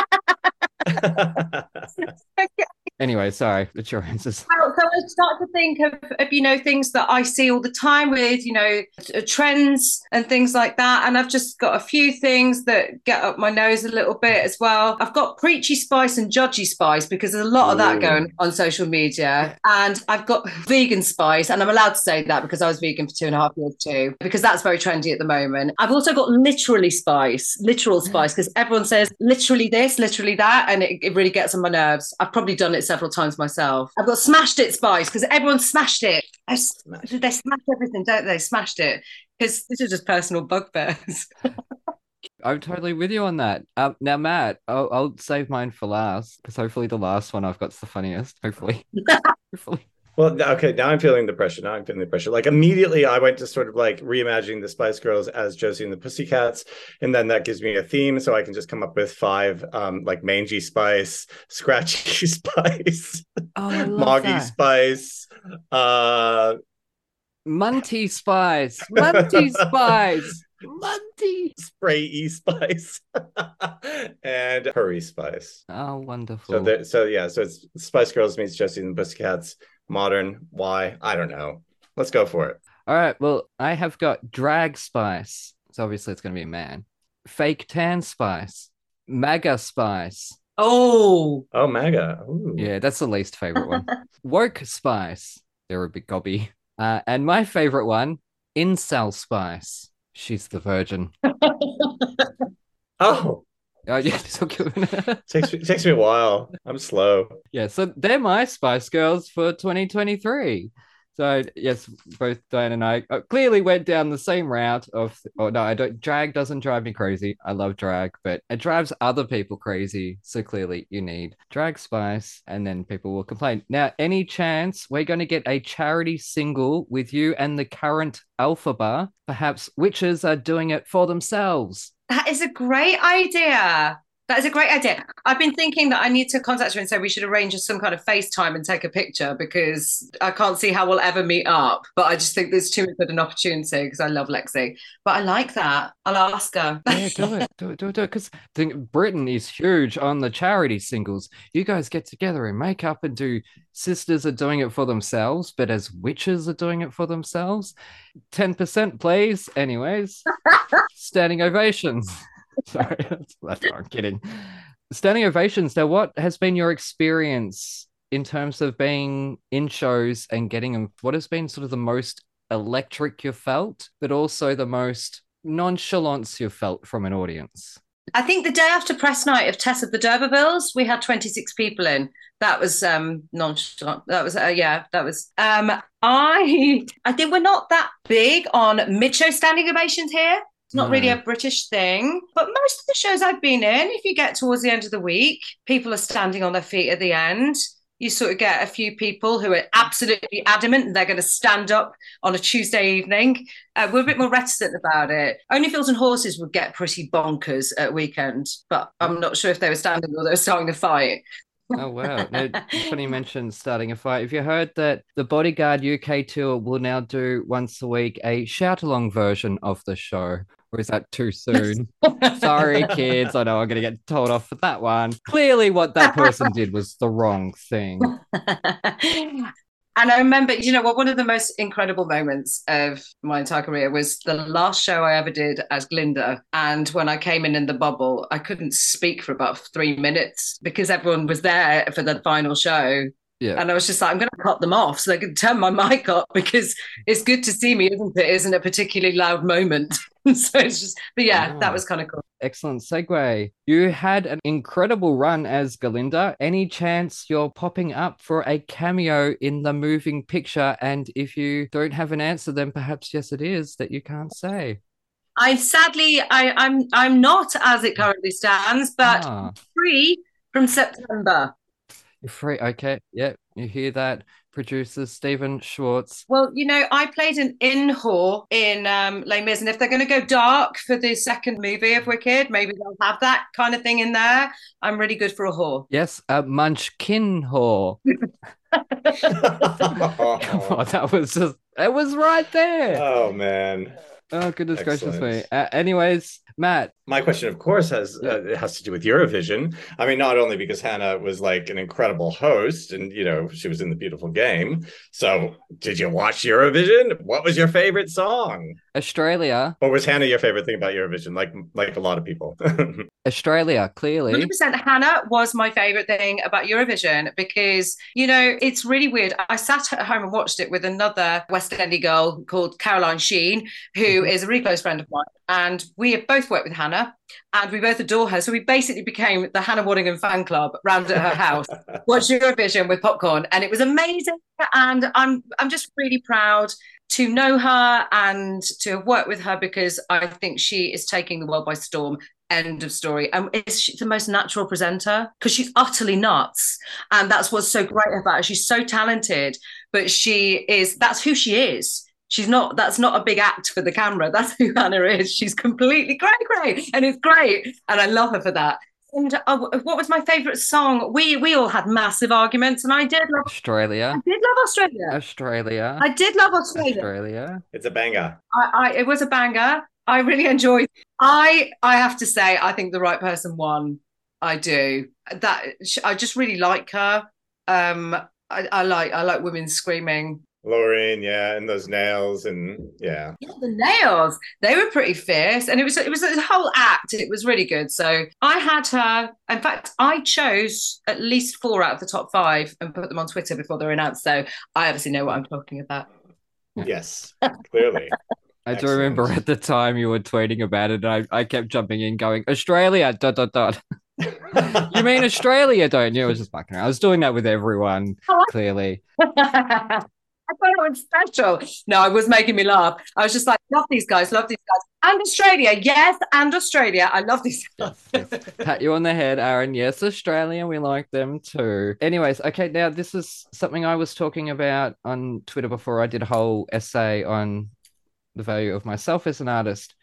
anyway, sorry, it's your answers. Well, so I start to think of, of, you know, things that I see all the time with, you know, uh, trends and things like that. And I've just got a few things that get up my nose a little bit as well. I've got preachy spice and judgy spice because there's a lot of that Ooh. going on social media. And I've got vegan spice, and I'm allowed to say that because I was vegan for two and a half years too, because that's very trendy at the moment. I've also got literally spice, literal spice, because everyone says literally this, literally that, and it, it really gets on my nerves. I've probably done it several times myself. I've got smashed it spice because everyone smashed it. I s- They smash everything, don't they? Smashed it because this is just personal bugbears. I'm totally with you on that. Um, now, Matt, I'll, I'll save mine for last because hopefully the last one I've got's the funniest. Hopefully, hopefully. Well, okay, now I'm feeling the pressure. Now I'm feeling the pressure. Like immediately, I went to sort of like reimagining the Spice Girls as Josie and the Pussycats, and then that gives me a theme, so I can just come up with five, um, like mangy spice, scratchy spice, Oh, moggy that. spice, uh, Munty Spice, Munty Spice, Munty. spray spice, and hurry spice. Oh, So wonderful. there, so yeah, so it's Spice Girls meets Josie and the Pussycats. Modern. Why? I don't know. Let's go for it. All right. Well, I have got Drag Spice. So obviously it's going to be a man. Fake Tan Spice, MAGA Spice. Oh, Oh, MAGA. Ooh. Yeah, that's the least favorite one. Woke Spice. They're a bit gobby. Uh, and my favorite one, Incel Spice. She's the virgin. Oh, Oh, yeah. so takes me, takes me a while. I'm slow. yeah, so they're my Spice Girls for 2023. So yes, both Dianne and I uh, clearly went down the same route of. Oh no, I don't. Drag doesn't drive me crazy. I love drag, but it drives other people crazy. So clearly, you need drag spice, and then people will complain. Now, any chance we're going to get a charity single with you and the current Elphaba? Perhaps witches are doing it for themselves. That is a great idea. That is a great idea. I've been thinking that I need to contact her and say we should arrange some kind of FaceTime and take a picture because I can't see how we'll ever meet up. But I just think there's too much of an opportunity because I love Lexi. But I like that. I'll ask her. Yeah, do it, do it, do it, do it. Because Britain is huge on the charity singles. You guys get together and make up and do. Sisters are doing it for themselves, but as witches are doing it for themselves. Ten percent, please. Anyways, standing ovations. Sorry, that's, I'm kidding. Standing ovations. Now, what has been your experience in terms of being in shows and getting them? What has been sort of the most electric you've felt, but also the most nonchalance you've felt from an audience? I think the day after press night of Tess of the D'Urbervilles, we had 26 people in. That was um nonchalant. That was uh, yeah, that was um I I think we're not that big on mid-show standing ovations here. It's not really a British thing, but most of the shows I've been in, if you get towards the end of the week, people are standing on their feet at the end. You sort of get a few people who are absolutely adamant they're going to stand up on a Tuesday evening. Uh, we're a bit more reticent about it. Only Fools and Horses would get pretty bonkers at weekend, but I'm not sure if they were standing or they were starting a fight. Oh wow! No, funny you mentioned starting a fight. Have you heard that the Bodyguard UK tour will now do once a week a shout along version of the show? Or is that too soon? Sorry, kids. I know I'm going to get told off for that one. Clearly, what that person did was the wrong thing. And I remember, you know what, one of the most incredible moments of my entire career was the last show I ever did as Glinda. And when I came in in the bubble, I couldn't speak for about three minutes because everyone was there for the final show. Yeah. And I was just like, I'm going to cut them off so they can turn my mic up because it's good to see me, isn't it? Isn't a particularly loud moment. so it's just, but yeah, that was kind of cool. Excellent segue. You had an incredible run as Galinda. Any chance you're popping up for a cameo in the moving picture? And if you don't have an answer, then perhaps yes, it is that you can't say. I sadly, I, I'm I'm not as it currently stands, but Ah. free from September. You're free. Okay. Yep. You hear that, producer Stephen Schwartz. Well, you know, I played an in whore in um, Les Mis, and if they're going to go dark for the second movie of Wicked, maybe they'll have that kind of thing in there. I'm really good for a whore. Yes, uh, Munchkin Whore. Come on, that was just, it was right there. oh man. Oh, goodness gracious me. Uh, anyways, Matt, My question, of course, has uh, it has to do with Eurovision. I mean, not only because Hannah was like an incredible host, and you know she was in the beautiful game. So, did you watch Eurovision? What was your favorite song? Australia, Or was Hannah your favorite thing about Eurovision? Like, like a lot of people. Australia, clearly. 100% Hannah was my favorite thing about Eurovision because, you know, it's really weird. I sat at home and watched it with another West Endie girl called Caroline Sheen, who is a really close friend of mine. And we have both worked with Hannah and we both adore her. So we basically became the Hannah Waddingham fan club round at her house, watched Eurovision with popcorn. And it was amazing. And I'm I'm just really proud to know her and to have worked with her because I think she is taking the world by storm. End of story. And is she the most natural presenter? Because she's utterly nuts. And that's what's so great about her. She's so talented, but she is, that's who she is. She's not, that's not a big act for the camera. That's who Hannah is. She's completely great, great. And it's great. And I love her for that. And uh, what was my favorite song? We we all had massive arguments, and I did love Australia, I did love Australia. Australia, I did love Australia. Australia. it's a banger. I, I it was a banger. I really enjoyed. I I have to say, I think the right person won. I do. That I just really like her. Um, I, I like I like women screaming. Loreen, yeah, and those nails, and yeah. Yeah, the nails they were pretty fierce, and it was it was a whole act. It was really good. So I had her. In fact, I chose at least four out of the top five and put them on Twitter before they were announced. So I obviously know what I'm talking about. Yes, clearly. I do remember at the time you were tweeting about it, and I, I kept jumping in, going Australia, dot dot dot. You mean Australia, don't you? I was just fucking. around. I was doing that with everyone, clearly. I thought it was special. No, it was making me laugh. I was just like, love these guys, love these guys. And Australia, yes, and Australia. I love these guys. Pat you on the head, Aaron. Yes, Australia, we like them too. Anyways, okay, now this is something I was talking about on Twitter before. I did a whole essay on the value of myself as an artist.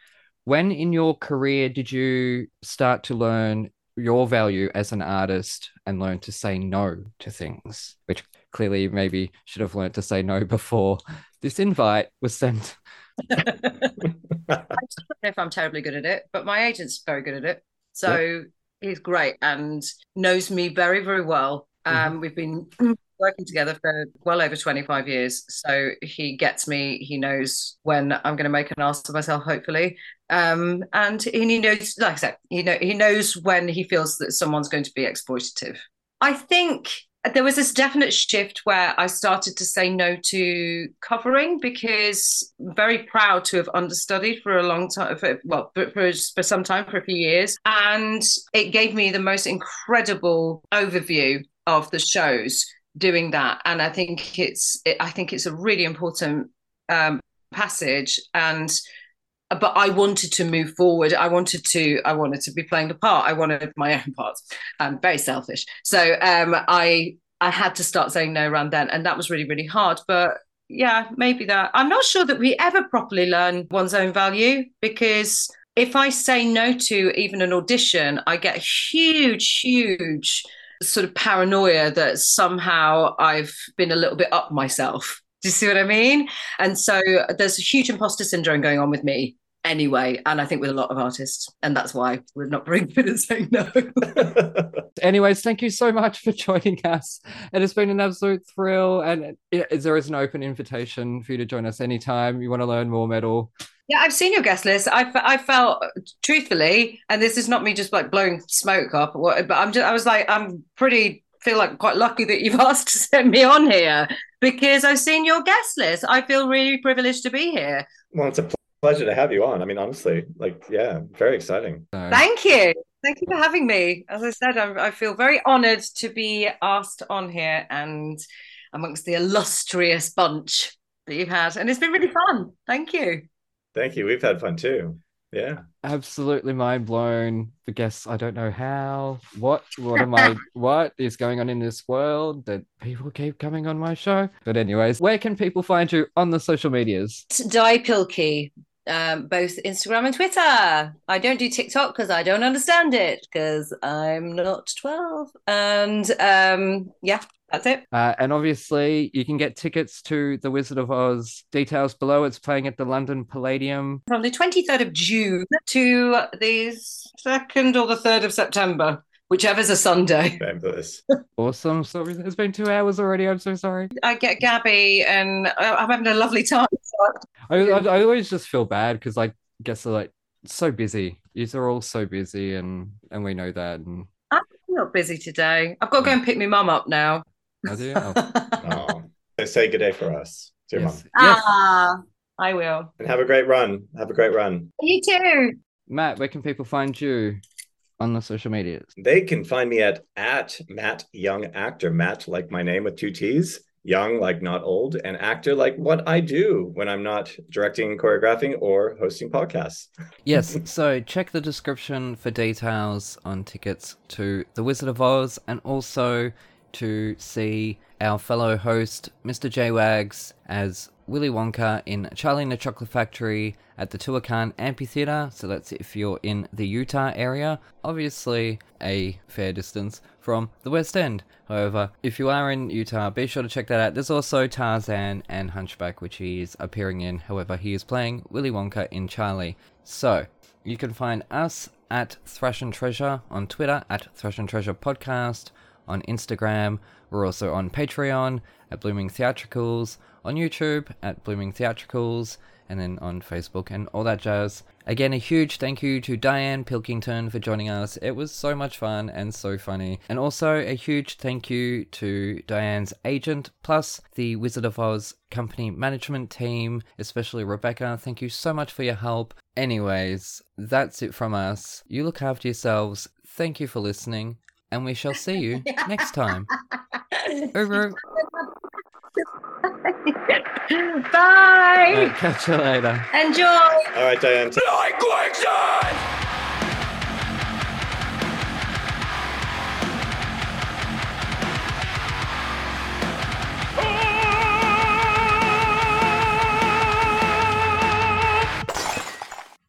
When in your career did you start to learn your value as an artist and learn to say no to things, which clearly maybe should have learned to say no before this invite was sent. I don't know if I'm terribly good at it, but my agent's very good at it. So he's great and knows me very, very well. Um, We've been working together for well over 25 years. So he gets me, he knows when I'm going to make an ass of myself, hopefully. Um, and he knows, like I said, he, know, he knows when he feels that someone's going to be exploitative. I think there was this definite shift where I started to say no to covering because I'm very proud to have understudied for a long time, for, well, for, for, for some time, for a few years. And it gave me the most incredible overview of the shows doing that. And I think it's, it, I think it's a really important um, passage. And but I wanted to move forward. I wanted to, I wanted to be playing the part. I wanted my own parts. I'm very selfish. So um, I I had to start saying no around then. And that was really, really hard. But yeah, maybe that. I'm not sure that we ever properly learn one's own value because if I say no to even an audition, I get a huge, huge sort of paranoia that somehow I've been a little bit up myself. Do you see what I mean? And so there's a huge imposter syndrome going on with me anyway. And I think with a lot of artists. And that's why we're not very good at saying no. Anyways, thank you so much for joining us. It has been an absolute thrill. And it, there is an open invitation for you to join us anytime you want to learn more metal. Yeah, I've seen your guest list. I, I felt truthfully, and this is not me just like blowing smoke up, but I'm just, I was like, I'm pretty, feel like quite lucky that you've asked to send me on here because I've seen your guest list. I feel really privileged to be here. Well, it's a pleasure to have you on. I mean, honestly, like, yeah, very exciting. Thank you. Thank you for having me. As I said, I, I feel very honored to be asked on here and amongst the illustrious bunch that you've had. And it's been really fun. Thank you. Thank you. We've had fun too. Yeah. Absolutely mind blown. I guess I don't know how. What what am I what is going on in this world that people keep coming on my show? But anyways, where can people find you on the social medias? Di Pilky, um, both Instagram and Twitter. I don't do TikTok because I don't understand it because I'm not 12. And um, yeah, that's it. Uh, and obviously, you can get tickets to The Wizard of Oz. Details below. It's playing at the London Palladium from the 23rd of June to the 2nd or the 3rd of September. Whichever's a Sunday. Fabulous. awesome. Sorry, it's been two hours already. I'm so sorry. I get Gabby and I'm having a lovely time. I, I, I always just feel bad because I guess they're like so busy. These are all so busy, and and we know that. And I'm not busy today. I've got to go and pick my mum up now. I do. Oh. oh. Say good day for us to your Yes. mom. Yes. Ah, I will. And have a great run. Have a great run. You too. Matt, where can people find you on the social medias? They can find me at at Matt Young Actor. Matt like my name with two T's. Young like not old, and actor like what I do when I'm not directing, choreographing, or hosting podcasts. Yes, so check the description for details on tickets to The Wizard of Oz and also to see our fellow host, Mr. J Wags, as Willy Wonka in Charlie and the Chocolate Factory at the Tuacahn Amphitheatre. So that's if you're in the Utah area. Obviously, a fair distance from the West End. However, if you are in Utah, be sure to check that out. There's also Tarzan and Hunchback, which he is appearing in. However, he is playing Willy Wonka in Charlie. So, you can find us at Thrash and Treasure on Twitter, at Thrash and Treasure Podcast, on Instagram. We're also on Patreon at Blooming Theatricals, on YouTube at Blooming Theatricals, and then on Facebook and all that jazz. Again, a huge thank you to Dianne Pilkington for joining us. It was so much fun and so funny. And also a huge thank you to Dianne's agent, plus the Wizard of Oz company management team, especially Rebecca. Thank you so much for your help. Anyways, that's it from us. You look after yourselves. Thank you for listening, and we shall see you next time. Over. Bye. Catch you later. Enjoy. All right, Dianne. Like quicksand!